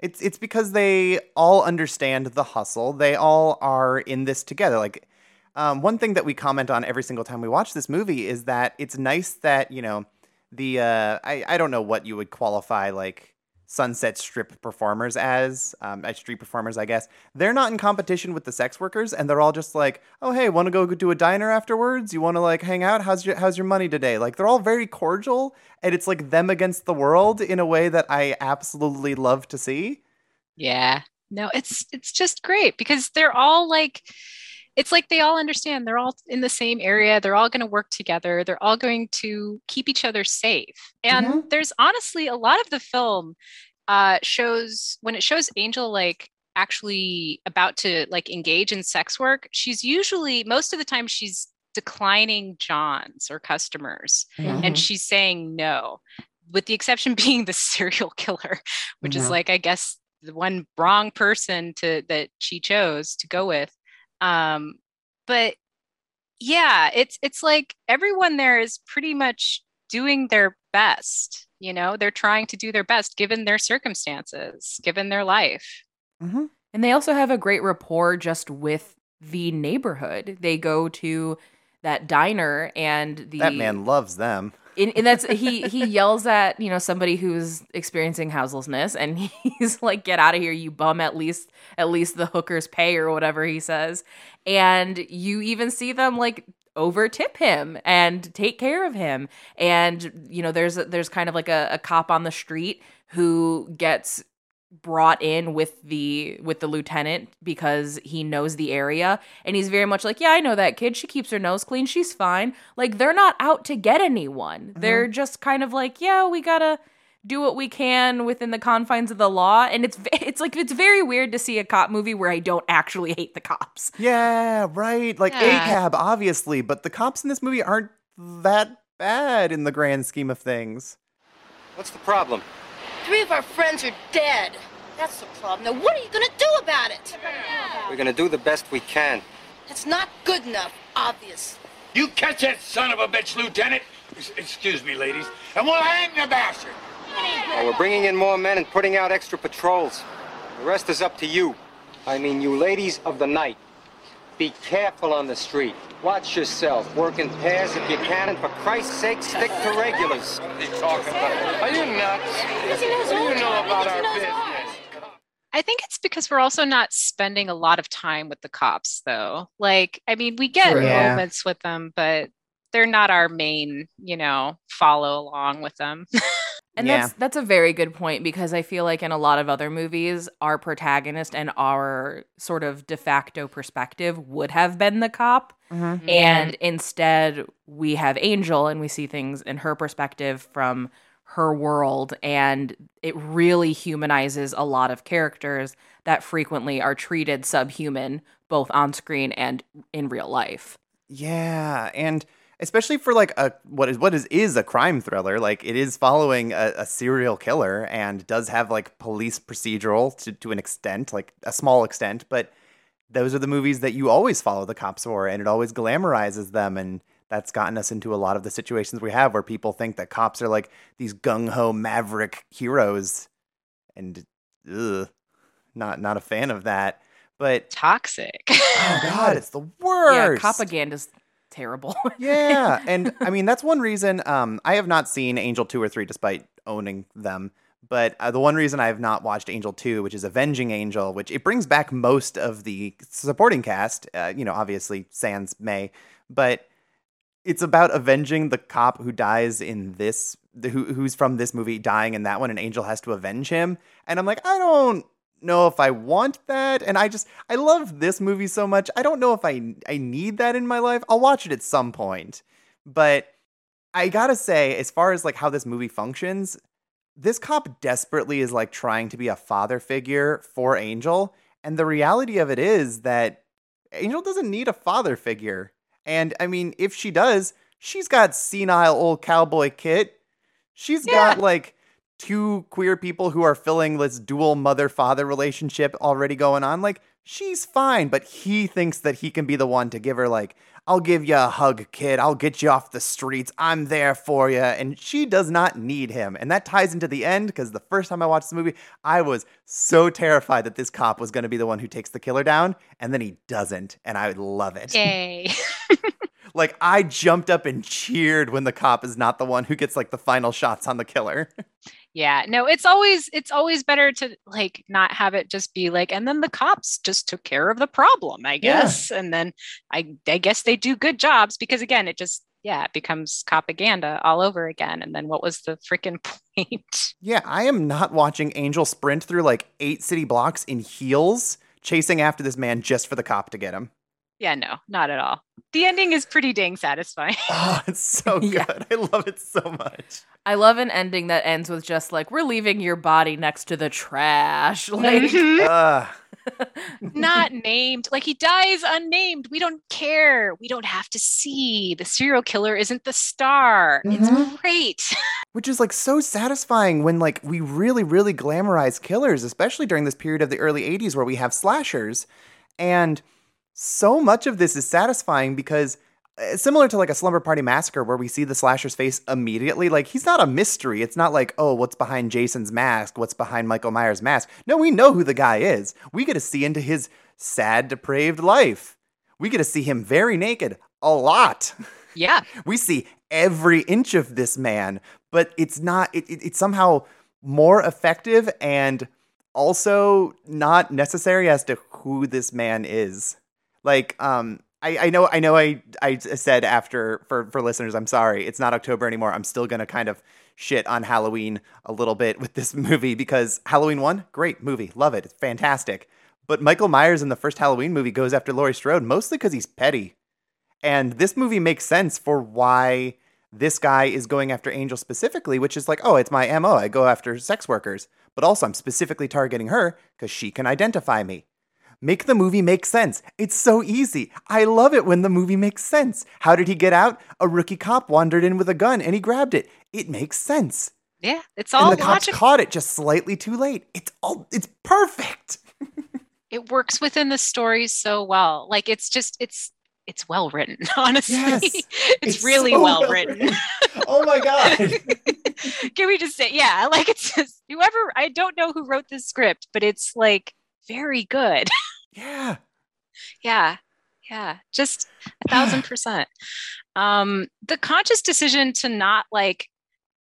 It's it's because they all understand the hustle. They all are in this together. Like um, one thing that we comment on every single time we watch this movie is that it's nice that you know the uh, I I don't know what you would qualify like Sunset Strip performers as um, as street performers, I guess. They're not in competition with the sex workers, and they're all just like, oh hey, want to go do a diner afterwards? You want to like hang out? How's your how's your money today? Like they're all very cordial, and it's like them against the world in a way that I absolutely love to see. Yeah. No, it's it's just great because they're all like it's like they all understand they're all in the same area they're all going to work together they're all going to keep each other safe. And there's honestly a lot of the film uh shows when it shows angel like actually about to like engage in sex work she's usually most of the time she's declining johns or customers and she's saying no with the exception being the serial killer which is Mhm. like i guess the one wrong person to that she chose to go with um but yeah it's it's like everyone there is pretty much doing their best you know they're trying to do their best given their circumstances given their life Mm-hmm. And they also have a great rapport just with the neighborhood. They go to that diner and the That man loves them. And, and that's he he yells at you know somebody who's experiencing houselessness and he's like get out of here you bum at least at least the hookers pay or whatever he says. And you even see them like over tip him and take care of him. And you know there's there's kind of like a, a cop on the street who gets brought in with the with the lieutenant because he knows the area and he's very much like yeah i know that kid she keeps her nose clean she's fine like they're not out to get anyone mm-hmm. they're just kind of like yeah we gotta do what we can within the confines of the law and it's it's like it's very weird to see a cop movie where i don't actually hate the cops Yeah, right. Like Yeah. ACAB, obviously, but the cops in this movie aren't that bad in the grand scheme of things. What's the problem? Three of our friends are dead. That's the problem. Now, what are you gonna do about it? We're gonna do the best we can. It's not good enough, obvious. You catch that son of a bitch, Lieutenant. Excuse me, ladies. And we'll hang the bastard. Well, we're bringing in more men and putting out extra patrols. The rest is up to you. I mean, you ladies of the night. Be careful on the street. Watch yourself. Work in pairs if you can, and for Christ's sake, stick to regulars. What are you talking about? Are you nuts? What do you know about our business? I think it's because we're also not spending a lot of time with the cops, though. Like, I mean, we get Yeah. moments with them, but they're not our main, you know, follow along with them. And Yeah. that's that's a very good point because I feel like in a lot of other movies, our protagonist and our sort of de facto perspective would have been the cop. Mm-hmm. And instead, we have Angel and we see things in her perspective from her world. And it really humanizes a lot of characters that frequently are treated subhuman, both on screen and in real life. Yeah, and especially for like a what is what is is a crime thriller, like it is following a, a serial killer and does have like police procedural to to an extent, like a small extent, but those are the movies that you always follow the cops for, and it always glamorizes them and that's gotten us into a lot of the situations we have where people think that cops are like these gung ho maverick heroes, and ugh, not not a fan of that. But Toxic. oh god, it's the worst. Yeah, propaganda's terrible. Yeah, and I mean that's one reason um, I have not seen Angel two or three, despite owning them. But uh, the one reason I have not watched Angel 2, which is Avenging Angel, which it brings back most of the supporting cast, uh, you know, obviously Sans Mae, but it's about avenging the cop who dies in this, who, who's from this movie dying in that one, and Angel has to avenge him. And I'm like, I don't know if I want that. And I just, I love this movie so much. I don't know if I, I need that in my life. I'll watch it at some point. But I gotta say, as far as like how this movie functions, this cop desperately is like trying to be a father figure for Angel. And the reality of it is that Angel doesn't need a father figure. And I mean, if she does, she's got senile old cowboy Kit. She's Yeah. got like two queer people who are filling this dual mother father relationship already going on. Like, she's fine, but he thinks that he can be the one to give her, like, I'll give you a hug, kid. I'll get you off the streets. I'm there for you. And she does not need him. And that ties into the end because the first time I watched the movie, I was so terrified that this cop was going to be the one who takes the killer down. And then he doesn't. And I love it. Yay. Like, I jumped up and cheered when the cop is not the one who gets like the final shots on the killer. Yeah, no, it's always it's always better to like not have it just be like, and then the cops just took care of the problem, I Yeah. guess. And then I I guess they do good jobs because again, it just yeah, it becomes propaganda all over again. And then what was the freaking point? Yeah, I am not watching Angel sprint through like eight city blocks in heels, chasing after this man just for the cop to get him. Yeah, no, not at all. The ending is pretty dang satisfying. Oh, it's so good. Yeah. I love it so much. I love an ending that ends with just like we're leaving your body next to the trash. Like Mhm. Uh, not named. Like he dies unnamed. We don't care. We don't have to see. The serial killer isn't the star. Mhm. It's great. which is like so satisfying when like we really really glamorize killers especially during this period of the early 80s where we have slashers and so much of this is satisfying because uh, similar to like a slumber party massacre where we see the slasher's face immediately like he's not a mystery. It's not like oh what's behind jason's mask? What's behind michael myers mask? No we know who the guy is. We get to see into his sad depraved life. We get to see him very naked a lot. Yeah. we see every inch of this man, but it's not, it, it- it's somehow more effective and also not necessary as to who this man is. Like, um, I, I know, I know, I, I said after for for listeners, I'm sorry, it's not October anymore. I'm still gonna kind of shit on Halloween a little bit with this movie because Halloween one, great movie, love it, it's fantastic. But Michael Myers in the first Halloween movie goes after Laurie Strode mostly because he's petty. And this movie makes sense for why this guy is going after Angel specifically, which is like, oh, it's my MO. I go after sex workers. But also, I'm specifically targeting her because she can identify me. Make the movie make sense. It's so easy. I love it when the movie makes sense. How did he get out? A rookie cop wandered in with a gun and he grabbed it. It makes sense. Yeah. It's all and the cops caught it just slightly too late. It's all it's perfect. it works within the story so well. Like it's just it's it's well written, honestly. Yes. it's, It's really so well, well written. Oh my god. Can we just say, yeah, like it's just whoever I don't know who wrote this script, but it's like very good. Yeah. yeah. Yeah. Just a thousand percent. Um, the conscious decision to not like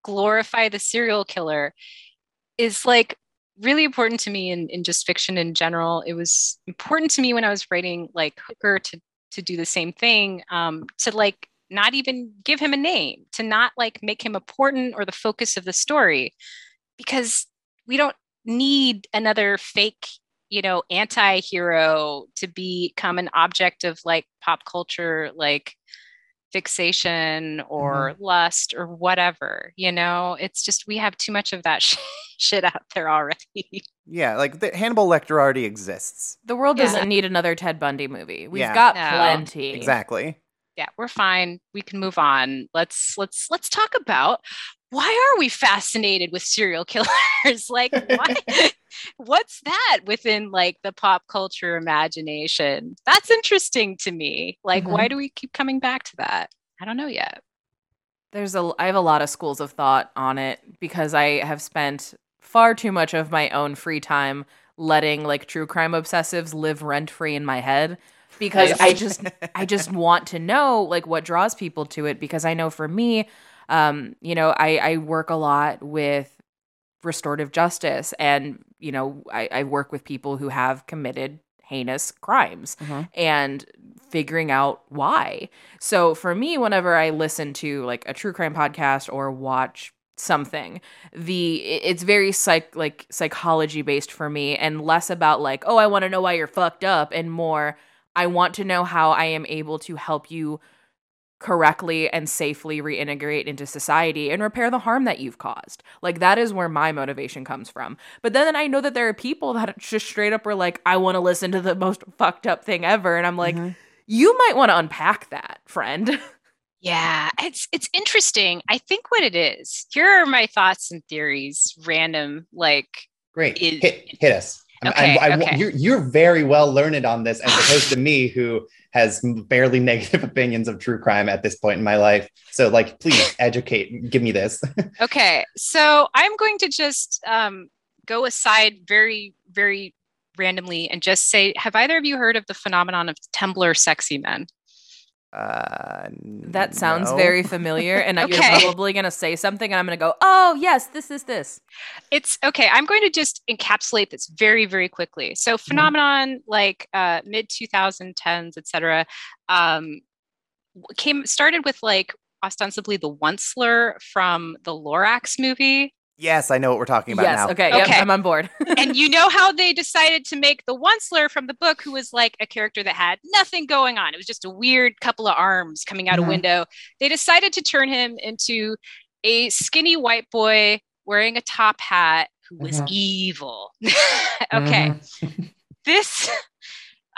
glorify the serial killer is like really important to me in, in just fiction in general. It was important to me when I was writing like Hooker to to do the same thing, um, to like not even give him a name, to not like make him important or the focus of the story, because we don't need another fake, you know, anti-hero to become an object of like pop culture, like fixation or mm-hmm. lust or whatever you know it's just we have too much of that sh- shit out there already Yeah, like the Hannibal Lecter already exists. the world Yeah. doesn't need another Ted Bundy movie. We've Yeah. got No. plenty. Exactly. yeah we're fine we can move on let's let's let's talk about why are we fascinated with serial killers? Like why what's that within like the pop culture imagination? That's interesting to me. Like why mm-hmm. do we keep coming back to that? I don't know yet. There's a I have a lot of schools of thought on it because I have spent far too much of my own free time letting like true crime obsessives live rent free in my head because I just I just want to know like what draws people to it because I know for me um you know I I work a lot with restorative justice and you know I, I work with people who have committed heinous crimes and figuring out why. So for me whenever i listen to like a true crime podcast or watch something the it's very psych like psychology based for me and less about like oh i want to know why you're fucked up and more i want to know how i am able to help you correctly and safely reintegrate into society and repair the harm that you've caused. Like that is where my motivation comes from. But then I know that there are people that just straight up are like, I want to listen to the most fucked up thing ever. And I'm like, mm-hmm. you might want to unpack that, friend. Yeah, it's it's interesting. I think what it is. Here are my thoughts and theories. Random, like Great. Is- hit, hit us. Okay, I'm- I- okay. You're, you're very well learned on this as opposed to me, who has barely negative opinions of true crime at this point in my life. So, like, please educate. Give me this. okay. So I'm going to just um, go aside very very randomly and just say, have either of you heard of the phenomenon of Tumblr sexy men? Uh, That sounds no. very familiar. And Okay. you're probably going to say something and I'm going to go, oh, yes, this is this. It's okay. I'm going to just encapsulate this very, very quickly. So phenomenon like uh, mid 2010s, et cetera, um, came started with like ostensibly the Onceler from the Lorax movie. Yes, I know what we're talking about yes. now. Okay. Yep, Okay. I'm on board. and you know how they decided to make the Onceler from the book, who was like a character that had nothing going on. It was just a weird couple of arms coming out a Mhm. window. They decided to turn him into a skinny white boy wearing a top hat who was Mhm. evil. okay. This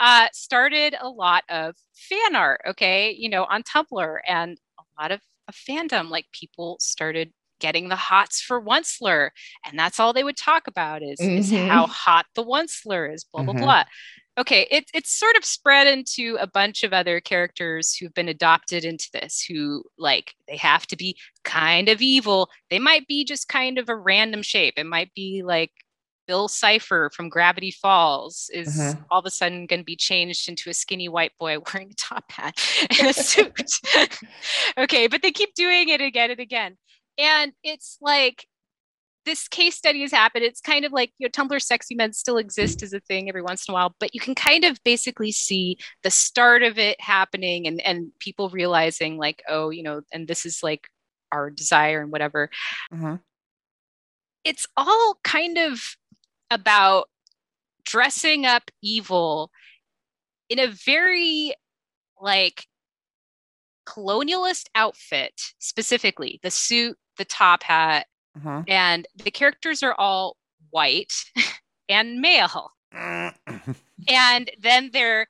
uh, started a lot of fan art, okay, you know, on Tumblr and a lot of, of fandom. Like people started getting the hots for Onceler, and that's all they would talk about is, is Mhm. how hot the Onceler is, blah, blah, Mhm. blah. Okay, it, it's sort of spread into a bunch of other characters who've been adopted into this, who like they have to be kind of evil. They might be just kind of a random shape. It might be like Bill Cipher from Gravity Falls is Mhm. all of a sudden going to be changed into a skinny white boy wearing a top hat and a suit. okay, but they keep doing it again and again. And it's like this case study has happened. It's kind of like, you know, Tumblr sexy men still exist as a thing every once in a while, but you can kind of basically see the start of it happening and, and people realizing, like, oh, you know, and this is like our desire and whatever Mhm. it's all kind of about dressing up evil in a very like colonialist outfit specifically the suit the top hat Mhm. and the characters are all white and male. And then they're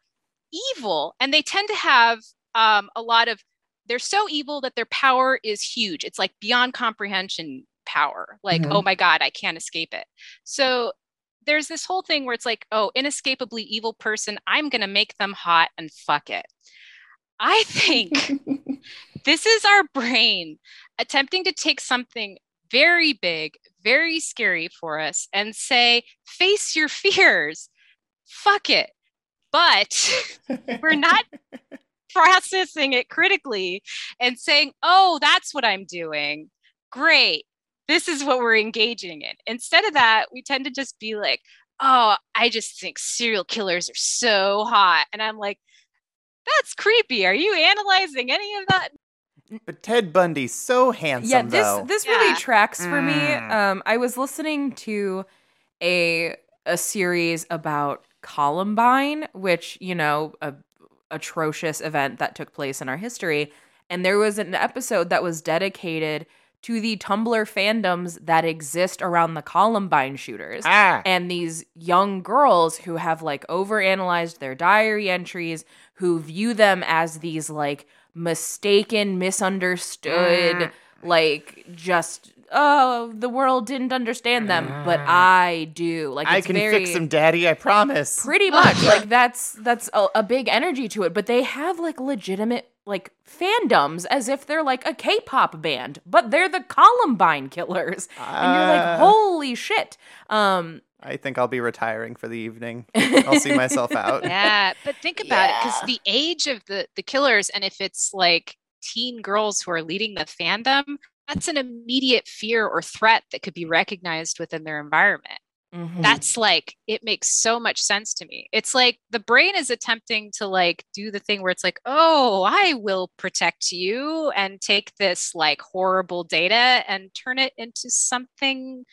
evil and they tend to have um, a lot of they're so evil that their power is huge. It's like beyond comprehension power like Mhm. oh my god i can't escape it. So there's this whole thing where it's like oh inescapably evil person i'm going to make them hot and fuck it. I think this is our brain attempting to take something very big, very scary for us and say, face your fears. Fuck it. But we're not processing it critically and saying, oh, that's what I'm doing. Great. This is what we're engaging in. Instead of that, we tend to just be like, oh, I just think serial killers are so hot. And I'm like, that's creepy. Are you analyzing any of that? But Ted Bundy's so handsome, yeah, this though. this really Yeah. tracks for me. Mm. Um, I was listening to a a series about Columbine, which you know, a atrocious event that took place in our history, and there was an episode that was dedicated to the Tumblr fandoms that exist around the Columbine shooters ah, and these young girls who have like overanalyzed their diary entries who view them as these like mistaken misunderstood like just oh the world didn't understand them but i do like I can very fix them, Daddy. I promise. pretty much like that's that's a, a big energy to it but they have like legitimate like fandoms as if they're like a k-pop band but they're the columbine killers and you're like Ah. holy shit um I think I'll be retiring for the evening. I'll see myself out. Yeah, but think about it because the age of the the killers, and if it's like teen girls who are leading the fandom, that's an immediate fear or threat that could be recognized within their environment. Mhm. That's like it makes so much sense to me. It's like the brain is attempting to like do the thing where it's like, "Oh, I will protect you and take this like horrible data and turn it into something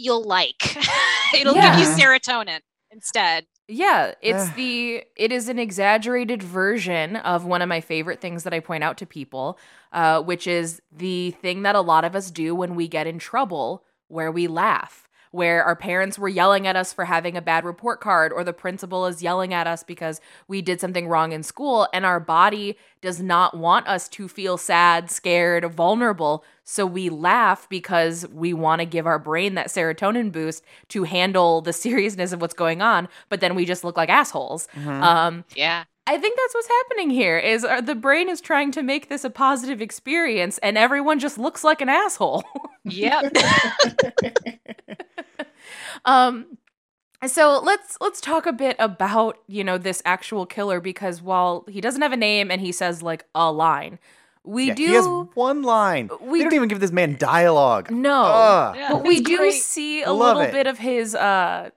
you'll like." It'll give you serotonin instead. Yeah, it's Ugh. the it is an exaggerated version of one of my favorite things that I point out to people, uh, which is the thing that a lot of us do when we get in trouble, where we laugh, where our parents were yelling at us for having a bad report card, or the principal is yelling at us because we did something wrong in school, and our body does not want us to feel sad, scared, vulnerable. So we laugh because we want to give our brain that serotonin boost to handle the seriousness of what's going on, but then we just look like assholes. Um, Yeah. I think that's what's happening here is uh, the brain is trying to make this a positive experience and everyone just looks like an asshole. Yep. um so let's let's talk a bit about, you know, this actual killer because while he doesn't have a name and he says like a line, we Yeah, do He has one line. we We don't d- even give this man dialogue. No. Yeah, but we do great. see a love little it. bit of his uh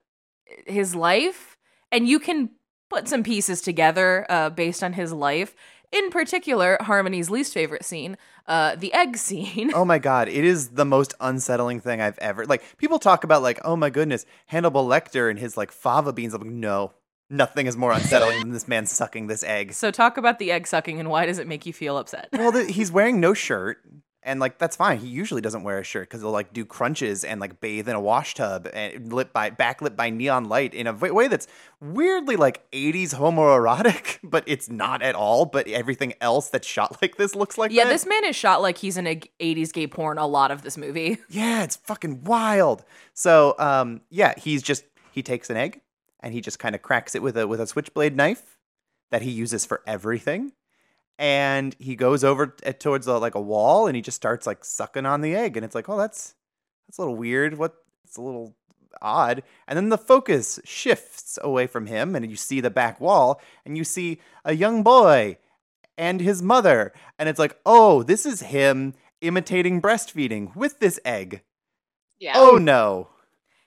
his life and you can put some pieces together uh based on his life. In particular, Harmony's least favorite scene, uh the egg scene. Oh my god, it is the most unsettling thing I've ever like people talk about like, oh my goodness, Hannibal Lecter and his like fava beans. I'm like, no. Nothing is more unsettling than this man sucking this egg. So talk about the egg sucking and why does it make you feel upset? Well, th- he's wearing no shirt, and like that's fine. He usually doesn't wear a shirt because he'll like do crunches and like bathe in a wash tub and lit by backlit by neon light in a way that's weirdly like 80s homoerotic, but it's not at all. But everything else that's shot like this looks like yeah, that. this man is shot like he's in a 80s gay porn a lot of this movie. Yeah, it's fucking wild. So, um, yeah, he's just he takes an egg and he just kind of cracks it with a with a switchblade knife that he uses for everything. And he goes over t- towards a, like a wall and he just starts like sucking on the egg and it's like, "Oh, that's that's a little weird. What it's a little odd." And then the focus shifts away from him and you see the back wall and you see a young boy and his mother and it's like, "Oh, this is him imitating breastfeeding with this egg." Yeah. Oh no.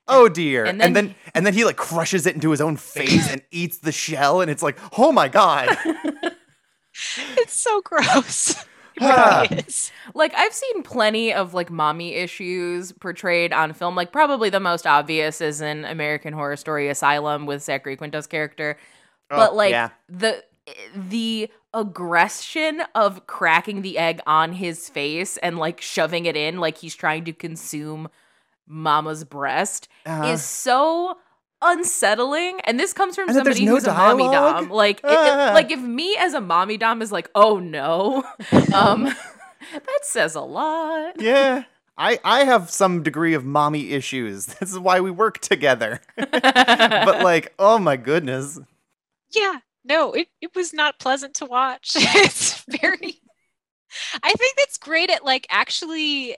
Oh dear. and And then then and then, he like crushes it into his own face and eats the shell and it's like, "Oh my god." It's so gross. It really. Like I've seen plenty of like mommy issues portrayed on film. Like probably the most obvious is in American Horror Story Asylum with Zachary Quinto's character. but Oh, like yeah. the the aggression of cracking the egg on his face and like shoving it in like he's trying to consume mama's breast Uh-huh. is so unsettling and this comes from And somebody no who's a mommy dom like it- it- Ah. like if me as a mommy dom is like oh no um that says a lot yeah. I I have some degree of mommy issues. This is why we work together. but like, oh my goodness. Yeah. No, it, it was not pleasant to watch. it's very I think that's great at like actually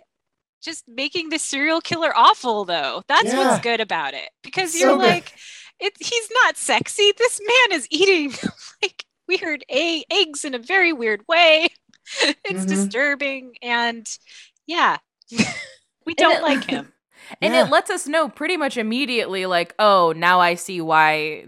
just making the serial killer awful though. That's Yeah. what's good about it. Because you're so like it he's not sexy. This man is eating like weird a- eggs in a very weird way. it's Mhm. disturbing and yeah. we don't it- like him. and Yeah. it lets us know pretty much immediately like oh now i see why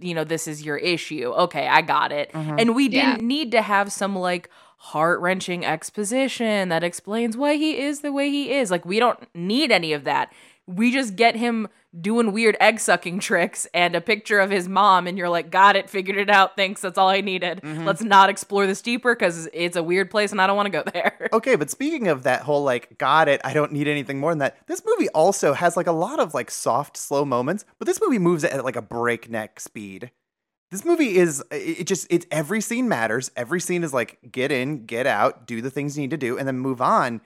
you know this is your issue okay i got it Mhm. and we Yeah. didn't need to have some like heart-wrenching exposition that explains why he is the way he is like we don't need any of that we just get him doing weird egg sucking tricks and a picture of his mom and you're like got it figured it out thanks that's all i needed Mhm. let's not explore this deeper because it's a weird place and i don't want to go there Okay, but speaking of that whole like, got it, I don't need anything more than that. This movie also has like a lot of like soft, slow moments, but this movie moves at like a breakneck speed. This movie is it just it's every scene matters. Every scene is like get in, get out, do the things you need to do, and then move on.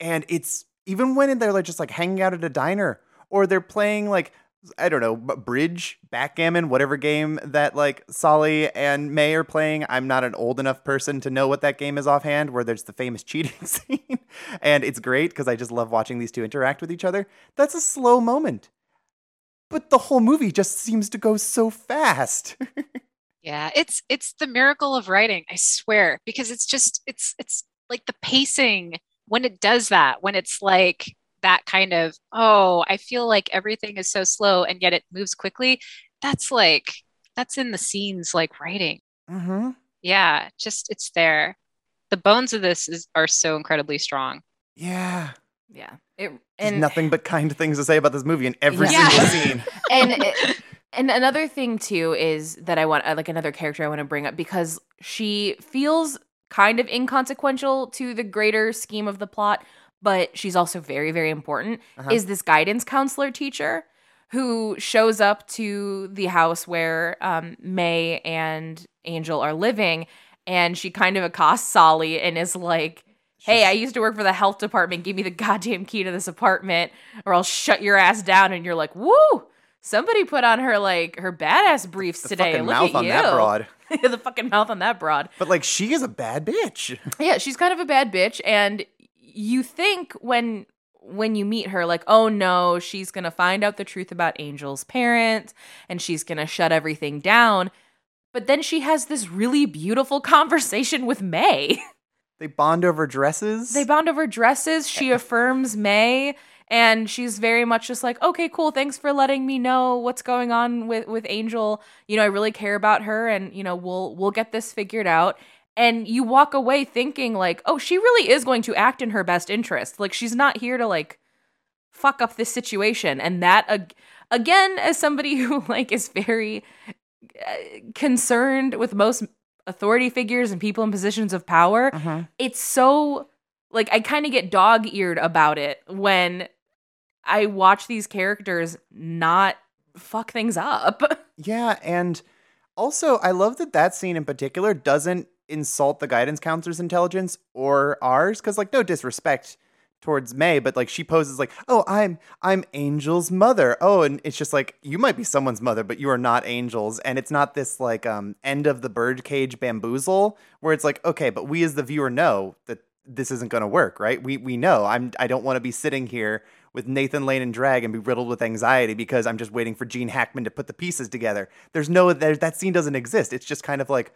And it's even when they're like just like hanging out at a diner or they're playing like I don't know, bridge, backgammon, whatever game that like Solly and Mae are playing. I'm not an old enough person to know what that game is offhand, where there's the famous cheating scene. and it's great because I just love watching these two interact with each other. That's a slow moment. But the whole movie just seems to go so fast. Yeah, it's it's the miracle of writing, I swear, because it's just it's it's like the pacing when it does that, when it's like that kind of, oh, I feel like everything is so slow and yet it moves quickly, that's like, that's in the scenes like writing. Mm-hmm. Yeah, just it's there. The bones of this is are so incredibly strong. Yeah. Yeah. It, There's and nothing but kind things to say about this movie in every Yeah. single scene. and it- and another thing too is that I want uh, like another character I want to bring up because she feels kind of inconsequential to the greater scheme of the plot, but she's also very very important. Uh-huh. Is this guidance counselor teacher who shows up to the house where um, Mae and Angel are living, and she kind of accosts Solly and is like. Hey, I used to work for the health department. Give me the goddamn key to this apartment, or I'll shut your ass down. And you're like, "Woo! Somebody put on her like her badass briefs The today. fucking Look mouth at on you. that broad. the fucking mouth on that broad. But like she is a bad bitch. Yeah, she's kind of a bad bitch, and you think when when you meet her, like, oh no, she's gonna find out the truth about Angel's parents, and she's gonna shut everything down. But then she has this really beautiful conversation with Mae. They bond over dresses. They bond over dresses. She affirms Mae, and she's very much just like, okay, cool. Thanks for letting me know what's going on with with Angel. You know, I really care about her, and you know, we'll we'll get this figured out. And you walk away thinking like, oh, she really is going to act in her best interest. Like she's not here to like fuck up this situation. And that ag- again, as somebody who like is very uh, concerned with most authority figures and people in positions of power, Mhm. it's so like I kind of get dog eared about it when I watch these characters not fuck things up. Yeah, and also I love that that scene in particular doesn't insult the guidance counselor's intelligence or ours cuz like no disrespect towards Mae, but like she poses like, "Oh, I'm I'm Angel's mother." Oh, and it's just like you might be someone's mother, but you are not Angel's, and it's not this like um end of the birdcage bamboozle where it's like, "Okay, but we as the viewer know that this isn't going to work, right? We we know. I'm I don't want to be sitting here with Nathan Lane and Drag and be riddled with anxiety because I'm just waiting for Gene Hackman to put the pieces together. There's no there, that scene doesn't exist. It's just kind of like,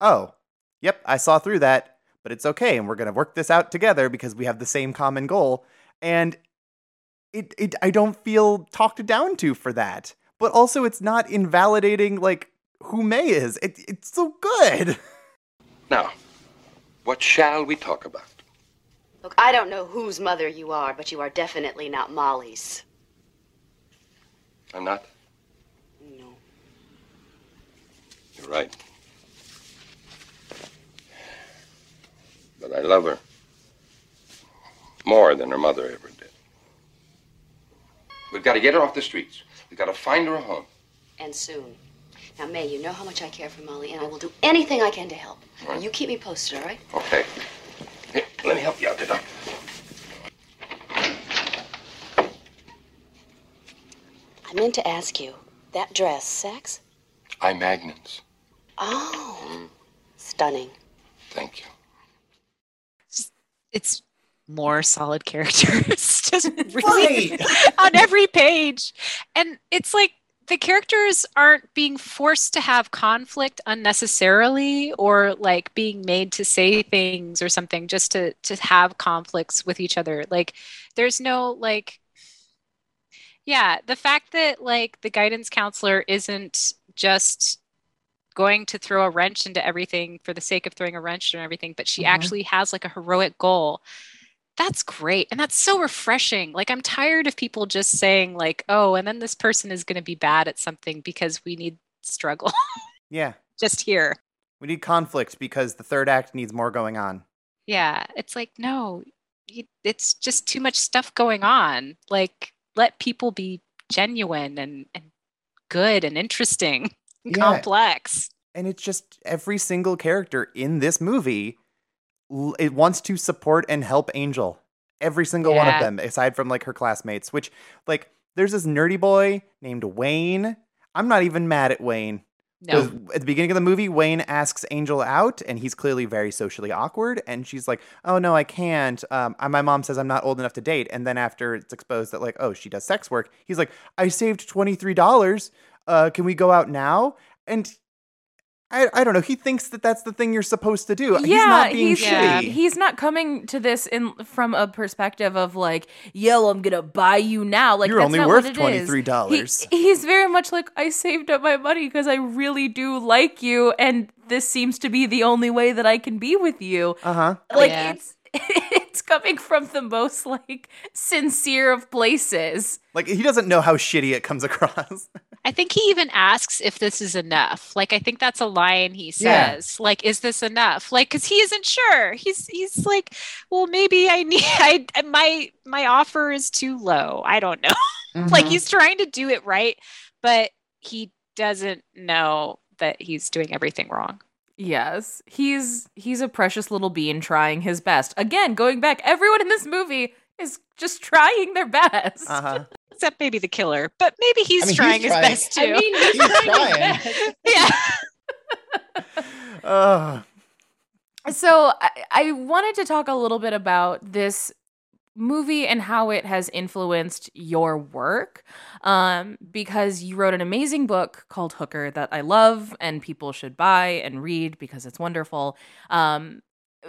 oh, yep, I saw through that, but it's okay, and we're gonna work this out together because we have the same common goal. And it it I don't feel talked down to for that, but also it's not invalidating like who Mae is. It, it's so good. Now, what shall we talk about? Look, I don't know whose mother you are, but you are definitely not Molly's. I'm not. No. You're right. But I love her more than her mother ever did. We've got to get her off the streets. We've got to find her a home. And soon. Now, Mae, you know how much I care for Molly, and I will do anything I can to help. Right. You keep me posted, all right? Okay. Here, let me help you out there, Doc. I meant to ask you that dress, sex? I. Magnin's. Oh, mm-hmm. stunning. Thank you. It's more solid characters, just really on every page. And it's like the characters aren't being forced to have conflict unnecessarily or like being made to say things or something just to to have conflicts with each other. Like there's no like yeah, the fact that like the guidance counselor isn't just going to throw a wrench into everything for the sake of throwing a wrench into everything, but she Mhm. actually has like a heroic goal. That's great. And that's so refreshing. Like I'm tired of people just saying like, "Oh, and then this person is going to be bad at something because we need struggle." Yeah, just here. we need conflict because the third act needs more going on. Yeah, it's like no, it's just too much stuff going on. Like let people be genuine and and good and interesting, and Yeah. complex. and it's just every single character in this movie it wants to support and help angel every single one of them aside from like her classmates which like there's this nerdy boy named wayne i'm not even mad at Wayne. No. at the beginning of the movie wayne asks angel out and he's clearly very socially awkward and she's like oh no i can't um, I- my mom says i'm not old enough to date and then after it's exposed that like oh she does sex work he's like i saved $23 uh, can we go out now and I, I don't know. He thinks that that's the thing you're supposed to do. he's yeah, not being he's, shitty. he's not coming to this in from a perspective of like, yo, I'm gonna buy you now. Like You're that's only not worth what it is. $23. He- he's very much like, I saved up my money because I really do like you, and this seems to be the only way that I can be with you. Uh huh. Like Yeah. it's it's coming from the most like sincere of places. Like he doesn't know how shitty it comes across. I think he even asks if this is enough. Like I think that's a line he Yeah. says. Like, is this enough? Like, because he isn't sure. He's he's like, well, maybe I need. I my my offer is too low. I don't know. like Mhm. he's trying to do it right, but he doesn't know that he's doing everything wrong. Yes, he's he's a precious little bean trying his best. Again, going back, everyone in this movie is just trying their best. Uh huh. Except maybe the killer, but maybe he's I mean, he's trying his trying. best too. I mean, he's, He's trying, trying. yeah. Uh, So I, I wanted to talk a little bit about this movie and how it has influenced your work um, because you wrote an amazing book called hooker that i love and people should buy and read because it's wonderful um,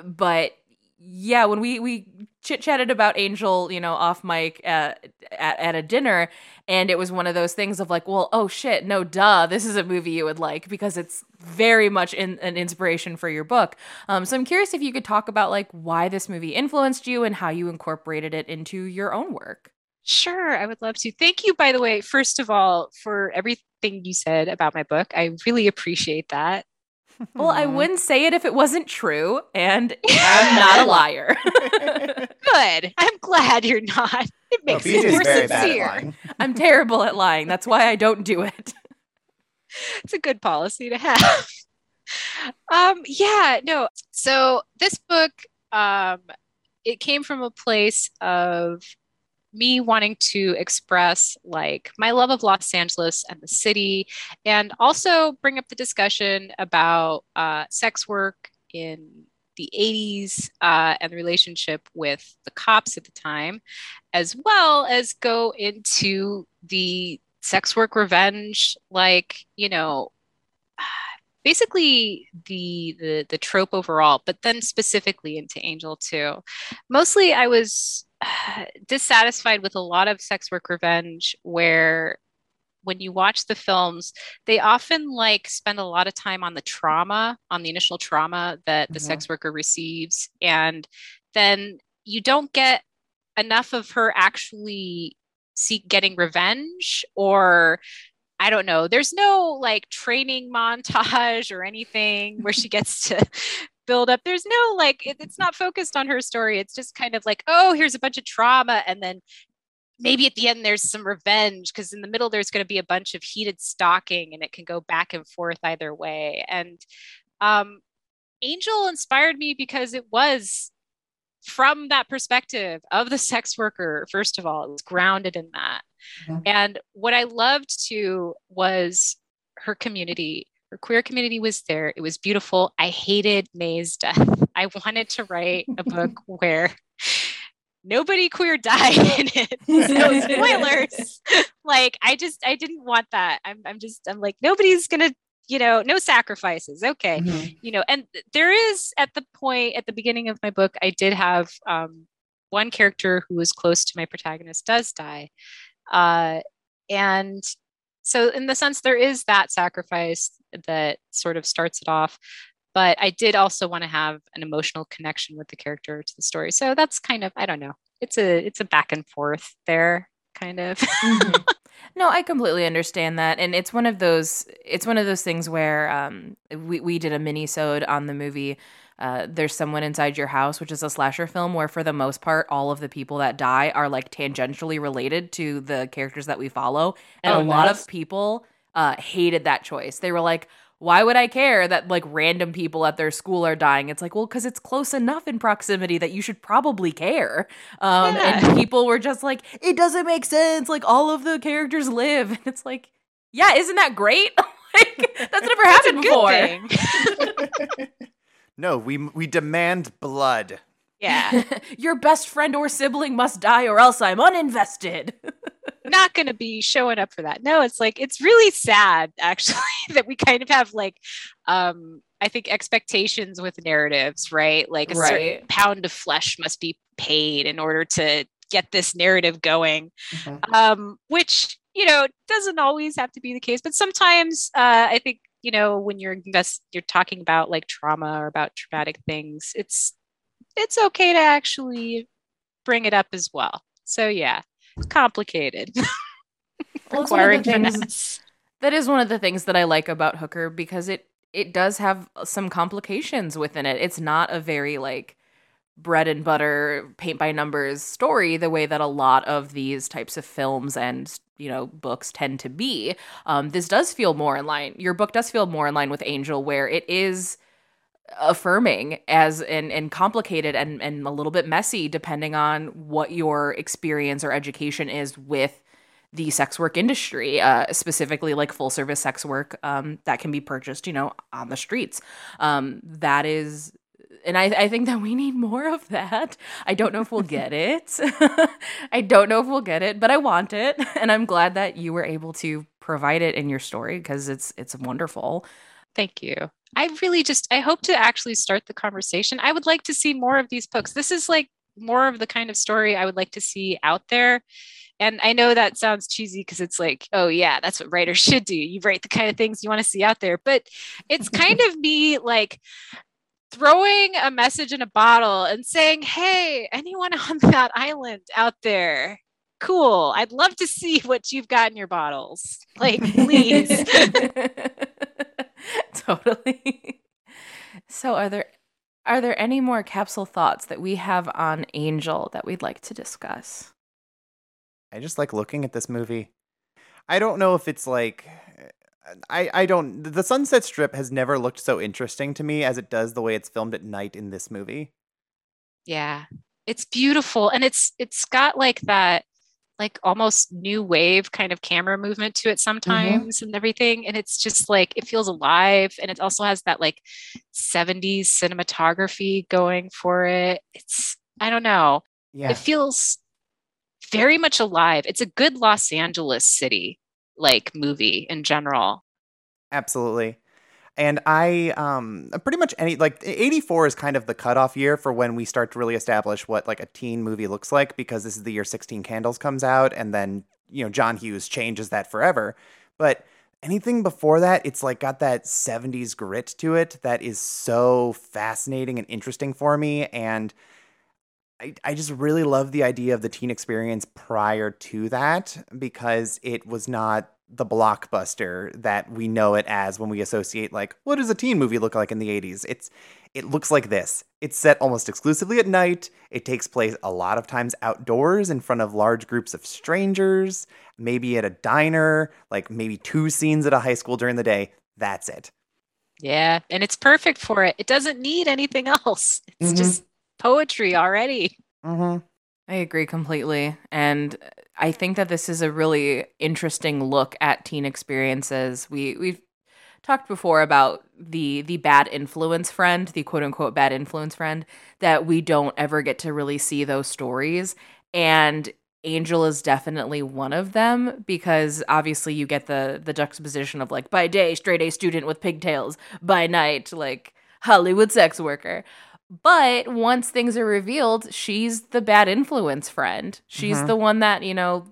but yeah when we we chit chatted about angel you know off mic at, at at a dinner and it was one of those things of like well oh shit no duh this is a movie you would like because it's very much in, an inspiration for your book um, so i'm curious if you could talk about like why this movie influenced you and how you incorporated it into your own work Sure, I would love to. Thank you, by the way, first of all, for everything you said about my book. I really appreciate that. Well i wouldn't say it if it wasn't true and i'm not a liar Good. I'm glad you're not. It makes BJ's it more very bad at sincere. lying. i'm terrible at lying that's why i don't do it It's a good policy to have. um, yeah, no. So this book, um, it came from a place of me wanting to express like my love of Los Angeles and the city, and also bring up the discussion about uh, sex work in the 80s uh, and the relationship with the cops at the time, as well as go into the sex work revenge, like, you know, basically the the the trope overall but then specifically into angel too. Mostly i was uh, dissatisfied with a lot of sex work revenge where when you watch the films they often like spend a lot of time on the trauma on the initial trauma that the Mhm. sex worker receives and then you don't get enough of her actually seek getting revenge or I don't know. There's no like training montage or anything where she gets to build up. There's no like, it- it's not focused on her story. It's just kind of like, oh, here's a bunch of trauma. And then maybe at the end there's some revenge because in the middle there's going to be a bunch of heated stalking and it can go back and forth either way. And um, Angel inspired me because it was from that perspective of the sex worker, first of all, it was grounded in that. Mhm. And what I loved too was her community. Her queer community was there. It was beautiful. I hated Mae's death. I wanted to write a book where nobody queer died in it. So spoilers. like I just I didn't want that. I'm I'm just I'm like nobody's gonna you know no sacrifices. Okay Mhm. you know and there is at the point at the beginning of my book i did have um, one character who was close to my protagonist does die uh, and so in the sense there is that sacrifice that sort of starts it off but i did also want to have an emotional connection with the character to the story so that's kind of i don't know it's a it's a back and forth there kind of No, I completely understand that, and it's one of those. It's one of those things where um, we we did a mini sode on the movie. Uh, There's someone inside your house, which is a slasher film where, for the most part, all of the people that die are like tangentially related to the characters that we follow, and Oh, a lot of people uh, hated that choice. They were like, "Why would I care that like random people at their school are dying?" It's like, well, because it's close enough in proximity that you should probably care. Um, Yeah. And people were just like, "It doesn't make sense. Like all of the characters live," and it's like, yeah, isn't that great? like that's never happened before. thing. No, we we demand blood. yeah Your best friend or sibling must die, or else I'm uninvested. not going to be showing up for that. No, it's like it's really sad actually that we kind of have like um I think expectations with narratives, right? Like a certain pound of flesh must be paid in order to get this narrative going. Mhm. Um which, you know, doesn't always have to be the case, but sometimes uh I think, you know, when you're invest you're talking about like trauma or about traumatic things, it's it's okay to actually bring it up as well. So yeah, it's complicated. Well, Requiring things- finesse. That is one of the things that I like about Hooker because it it does have some complications within it. It's not a very like bread and butter paint by numbers story the way that a lot of these types of films and you know books tend to be. Um, this does feel more in line. Your book does feel more in line with Angel, where it is affirming as and and complicated and and a little bit messy depending on what your experience or education is with the sex work industry, uh, specifically like full service sex work um, that can be purchased, you know, on the streets. Um, that is, and I, I think that we need more of that. I don't know if we'll get it. I don't know if we'll get it, but I want it, and I'm glad that you were able to provide it in your story because it's it's wonderful. Thank you. I really just I hope to actually start the conversation. I would like to see more of these books. This is like more of the kind of story I would like to see out there. And I know that sounds cheesy because it's like, oh yeah, that's what writers should do. You write the kind of things you want to see out there. But it's kind of me like throwing a message in a bottle and saying, hey, anyone on that island out there, cool. I'd love to see what you've got in your bottles. Like, please. totally. So are there are there any more capsule thoughts that we have on Angel that we'd like to discuss? I just like looking at this movie. I don't know if it's like I I don't the Sunset Strip has never looked so interesting to me as it does the way it's filmed at night in this movie. Yeah. It's beautiful and it's it's got like that like almost new wave kind of camera movement to it mm-hmm. sometimes and everything and it's just like it feels alive and it also has that like 70s cinematography going for it. It's I don't know. Yeah. It feels very much alive. It's a good Los Angeles city like movie in general. Absolutely. And I um pretty much any like 84 is kind of the cutoff year for when we start to really establish what like a teen movie looks like because this is the year 16 Candles comes out and then you know John Hughes changes that forever. But anything before that it's like got that 70s grit to it that is so fascinating and interesting for me and I, I just really love the idea of the teen experience prior to that because it was not the blockbuster that we know it as when we associate like what does a teen movie look like in the 80s it's it looks like this it's set almost exclusively at night it takes place a lot of times outdoors in front of large groups of strangers maybe at a diner like maybe two scenes at a high school during the day that's it Yeah, and it's perfect for it. It doesn't need anything else. It's Mhm. just poetry already. mm-hmm. I agree completely. And I think that this is a really interesting look at teen experiences. We we've talked before about the the bad influence friend, the quote unquote bad influence friend, that we don't ever get to really see those stories. And Angel is definitely one of them because obviously you get the the juxtaposition of like by day straight A student with pigtails, by night like Hollywood sex worker. But once things are revealed, she's the bad influence friend. She's Mhm. the one that, you know,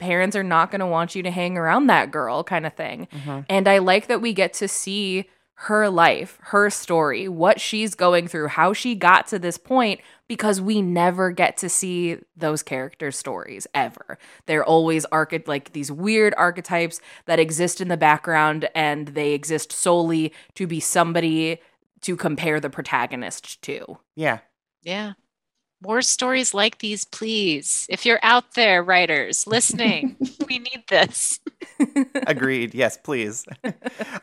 parents are not going to want you to hang around that girl kind of thing. Mhm. And I like that we get to see her life, her story, what she's going through, how she got to this point because we never get to see those characters' stories ever. They're always archi- like these weird archetypes that exist in the background and they exist solely to be somebody to compare the protagonist to. yeah Yeah. More stories like these, please. If you're out there, writers listening, we need this. Agreed. Yes, please.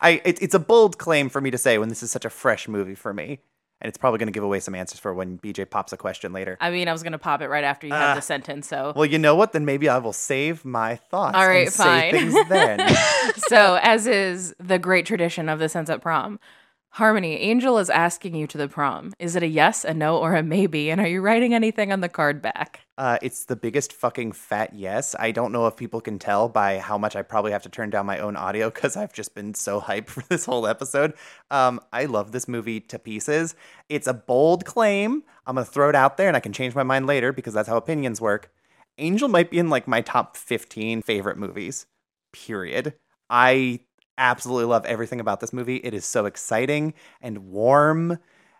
I it, it's a bold claim for me to say when this is such a fresh movie for me, and it's probably going to give away some answers for when BJ pops a question later. I mean, I was going to pop it right after you Ah. had the sentence, so Well, you know what? Then maybe I will save my thoughts. All right, and say fine. things then. so, as is the great tradition of the Sunset Prom, Harmony, Angel is asking you to the prom. Is it a yes, a no, or a maybe? And are you writing anything on the card back? Uh, it's the biggest fucking fat yes. I don't know if people can tell by how much I probably have to turn down my own audio because I've just been so hyped for this whole episode. Um, I love this movie to pieces. It's a bold claim. I'm going to throw it out there and I can change my mind later because that's how opinions work. Angel might be in like my top 15 favorite movies, period. I absolutely love everything about this movie. It is so exciting and warm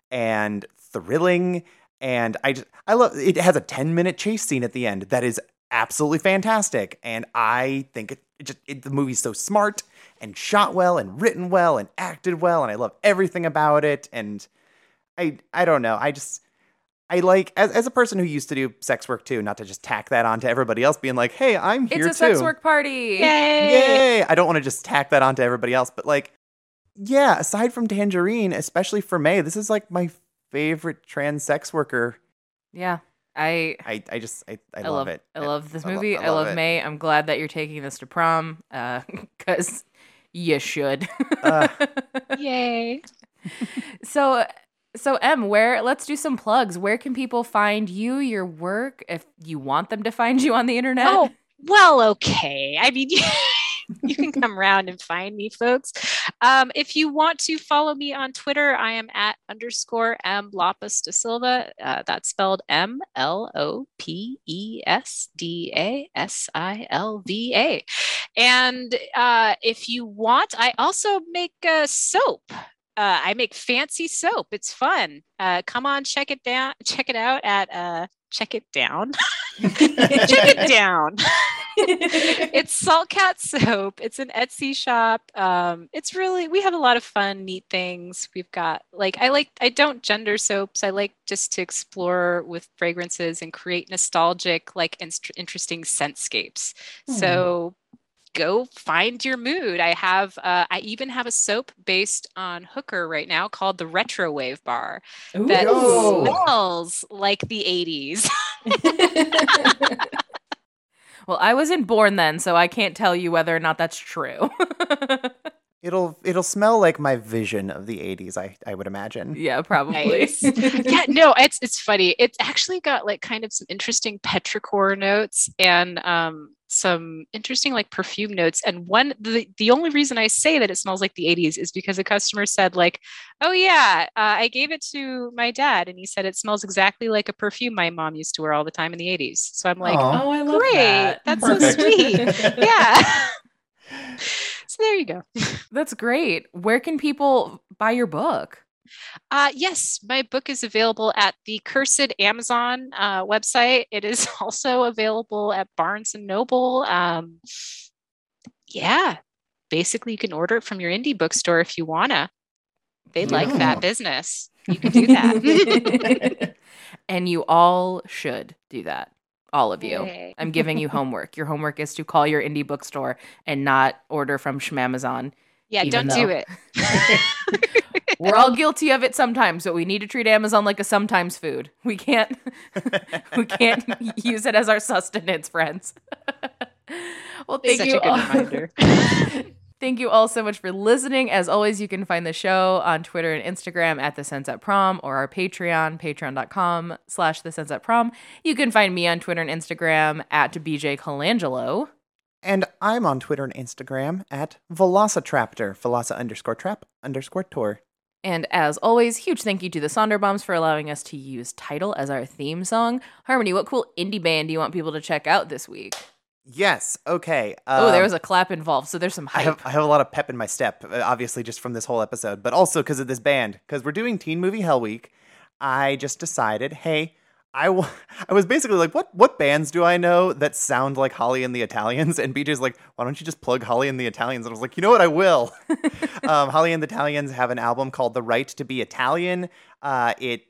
and thrilling and I just I love it has a 10 minute chase scene at the end that is absolutely fantastic and I think it, it just it, the movie's so smart and shot well and written well and acted well and I love everything about it and I I don't know. I just I like as, as a person who used to do sex work too, not to just tack that on to everybody else, being like, "Hey, I'm here It's a too." sex work party. Yay! Yay! I don't want to just tack that on to everybody else, but like, yeah, aside from Tangerine, especially for Mae, this is like my favorite trans sex worker. Yeah. I I, I just I, I, I love, love it. I love this I lo- movie. I I love, love it. May. I'm glad that you're taking this to prom uh because you should. Uh, Yay. so, so M, where? Let's do some plugs. Where can people find you, your work, if you want them to find you on the internet? Oh, well, okay. I mean, you can come around and find me, folks. Um, if you want to follow me on Twitter, I am at underscore M Lopes da Silva. Uh, that's spelled M L O P E S D A S I L V A. And uh, if you want, I also make uh, soap. Uh, I make fancy soap. It's fun. Uh, come on, check it down. Check it out at uh, check it down. check it down. it's Salt Cat Soap. It's an Etsy shop. Um, it's really we have a lot of fun, neat things. We've got like I like I don't gender soaps. I like just to explore with fragrances and create nostalgic, like interesting scentscapes. So go find your mood. I have uh, I even have a soap based on Hooker right now called the Retro Wave Bar that Ooh. smells like the 80s. Well, I wasn't born then, so I can't tell you whether or not that's true. it'll it'll smell like my vision of the '80s. I I would imagine. yeah, probably. Nice. yeah, no, it's it's funny. It's actually got like kind of some interesting petrichor notes and um some interesting like perfume notes. And one the the only reason I say that it smells like the 80s is because a customer said like, "Oh yeah, uh, I gave it to my dad and he said it smells exactly like a perfume my mom used to wear all the time in the 80s." So I'm like, Aw. Oh, I love "Great. that. That's Perfect. so sweet." yeah. so there you go. That's great. Where can people buy your book? Uh, yes, my book is available at the Cursed Amazon uh, website. It is also available at Barnes and Noble. Um, yeah, basically, you can order it from your indie bookstore if you wanna. They like Yeah. that business. You can do that. and you all should do that. All of you. Yay. I'm giving you homework. Your homework is to call your indie bookstore and not order from Schmamazon. yeah, don't do it. We're all guilty of it sometimes, but we need to treat Amazon like a sometimes food. We can't we can't use it as our sustenance, friends. well, thank Such you a good all. Thank you all so much for listening. As always, you can find the show on Twitter and Instagram at The Sense Sunset Prom or our Patreon, patreon.com slash The Sense Sunset Prom. You can find me on Twitter and Instagram at BJ Colangelo. And I'm on Twitter and Instagram at Velocitraptor, Veloci underscore trap underscore tour. And as always, huge thank you to the Sonderbombs for allowing us to use Title as our theme song. Harmony, what cool indie band do you want people to check out this week? Yes. Okay. oh, there um, was a clap involved, so there's some I hype. have, I have a lot of pep in my step, uh, obviously, just from this whole episode, but also because of this band. Because we're doing Teen Movie Hell Week, I just decided, hey, I, w- I was basically like, what what bands do I know that sound like Holly and the Italians? And BJ's like, why don't you just plug Holly and the Italians? And I was like, you know what, I will. um, Holly and the Italians have an album called The Right to Be Italian. Uh, it,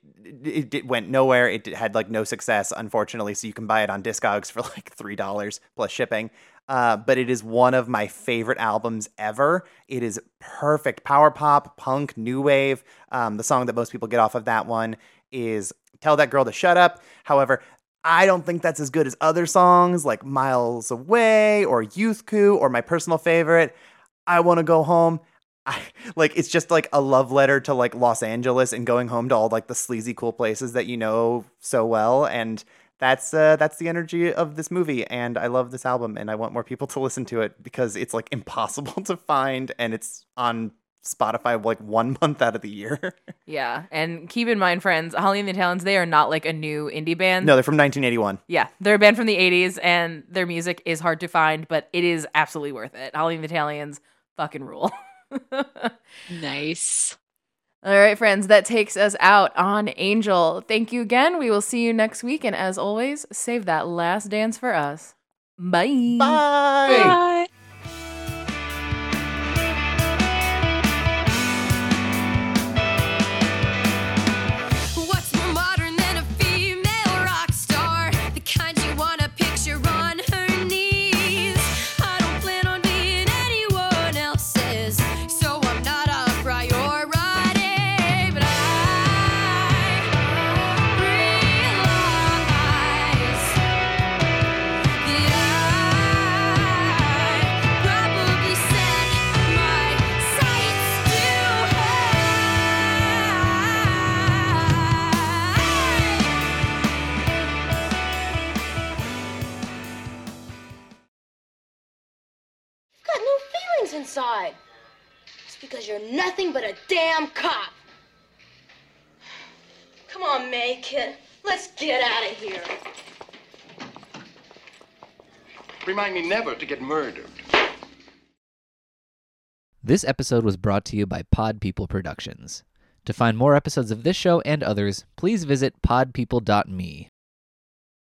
it it went nowhere. It had like no success, unfortunately. So you can buy it on Discogs for like three dollars plus shipping. Uh, but it is one of my favorite albums ever. It is perfect power pop, punk, new wave. Um, the song that most people get off of that one is "Tell That Girl to Shut Up." However, I don't think that's as good as other songs like "Miles Away" or "Youth Coup" or my personal favorite, "I Want to Go Home." I, like it's just like a love letter to like Los Angeles and going home to all like the sleazy cool places that you know so well and that's uh, that's the energy of this movie and I love this album and I want more people to listen to it because it's like impossible to find and it's on Spotify like one month out of the year. Yeah, and keep in mind, friends, Holly and the Italians, they are not like a new indie band. no, they're from 1981. Yeah, they're a band from the 80s, and their music is hard to find, but it is absolutely worth it. Holly and the Italians fucking rule. Nice. All right, friends, that takes us out on Angel. Thank you again. We will see you next week. And as always, save that last dance for us. Bye. Bye. Bye. Inside. It's because you're nothing but a damn cop. Come on, May, kid. Let's get out of here. Remind me never to get murdered. This episode was brought to you by Pod People Productions. To find more episodes of this show and others, please visit podpeople.me.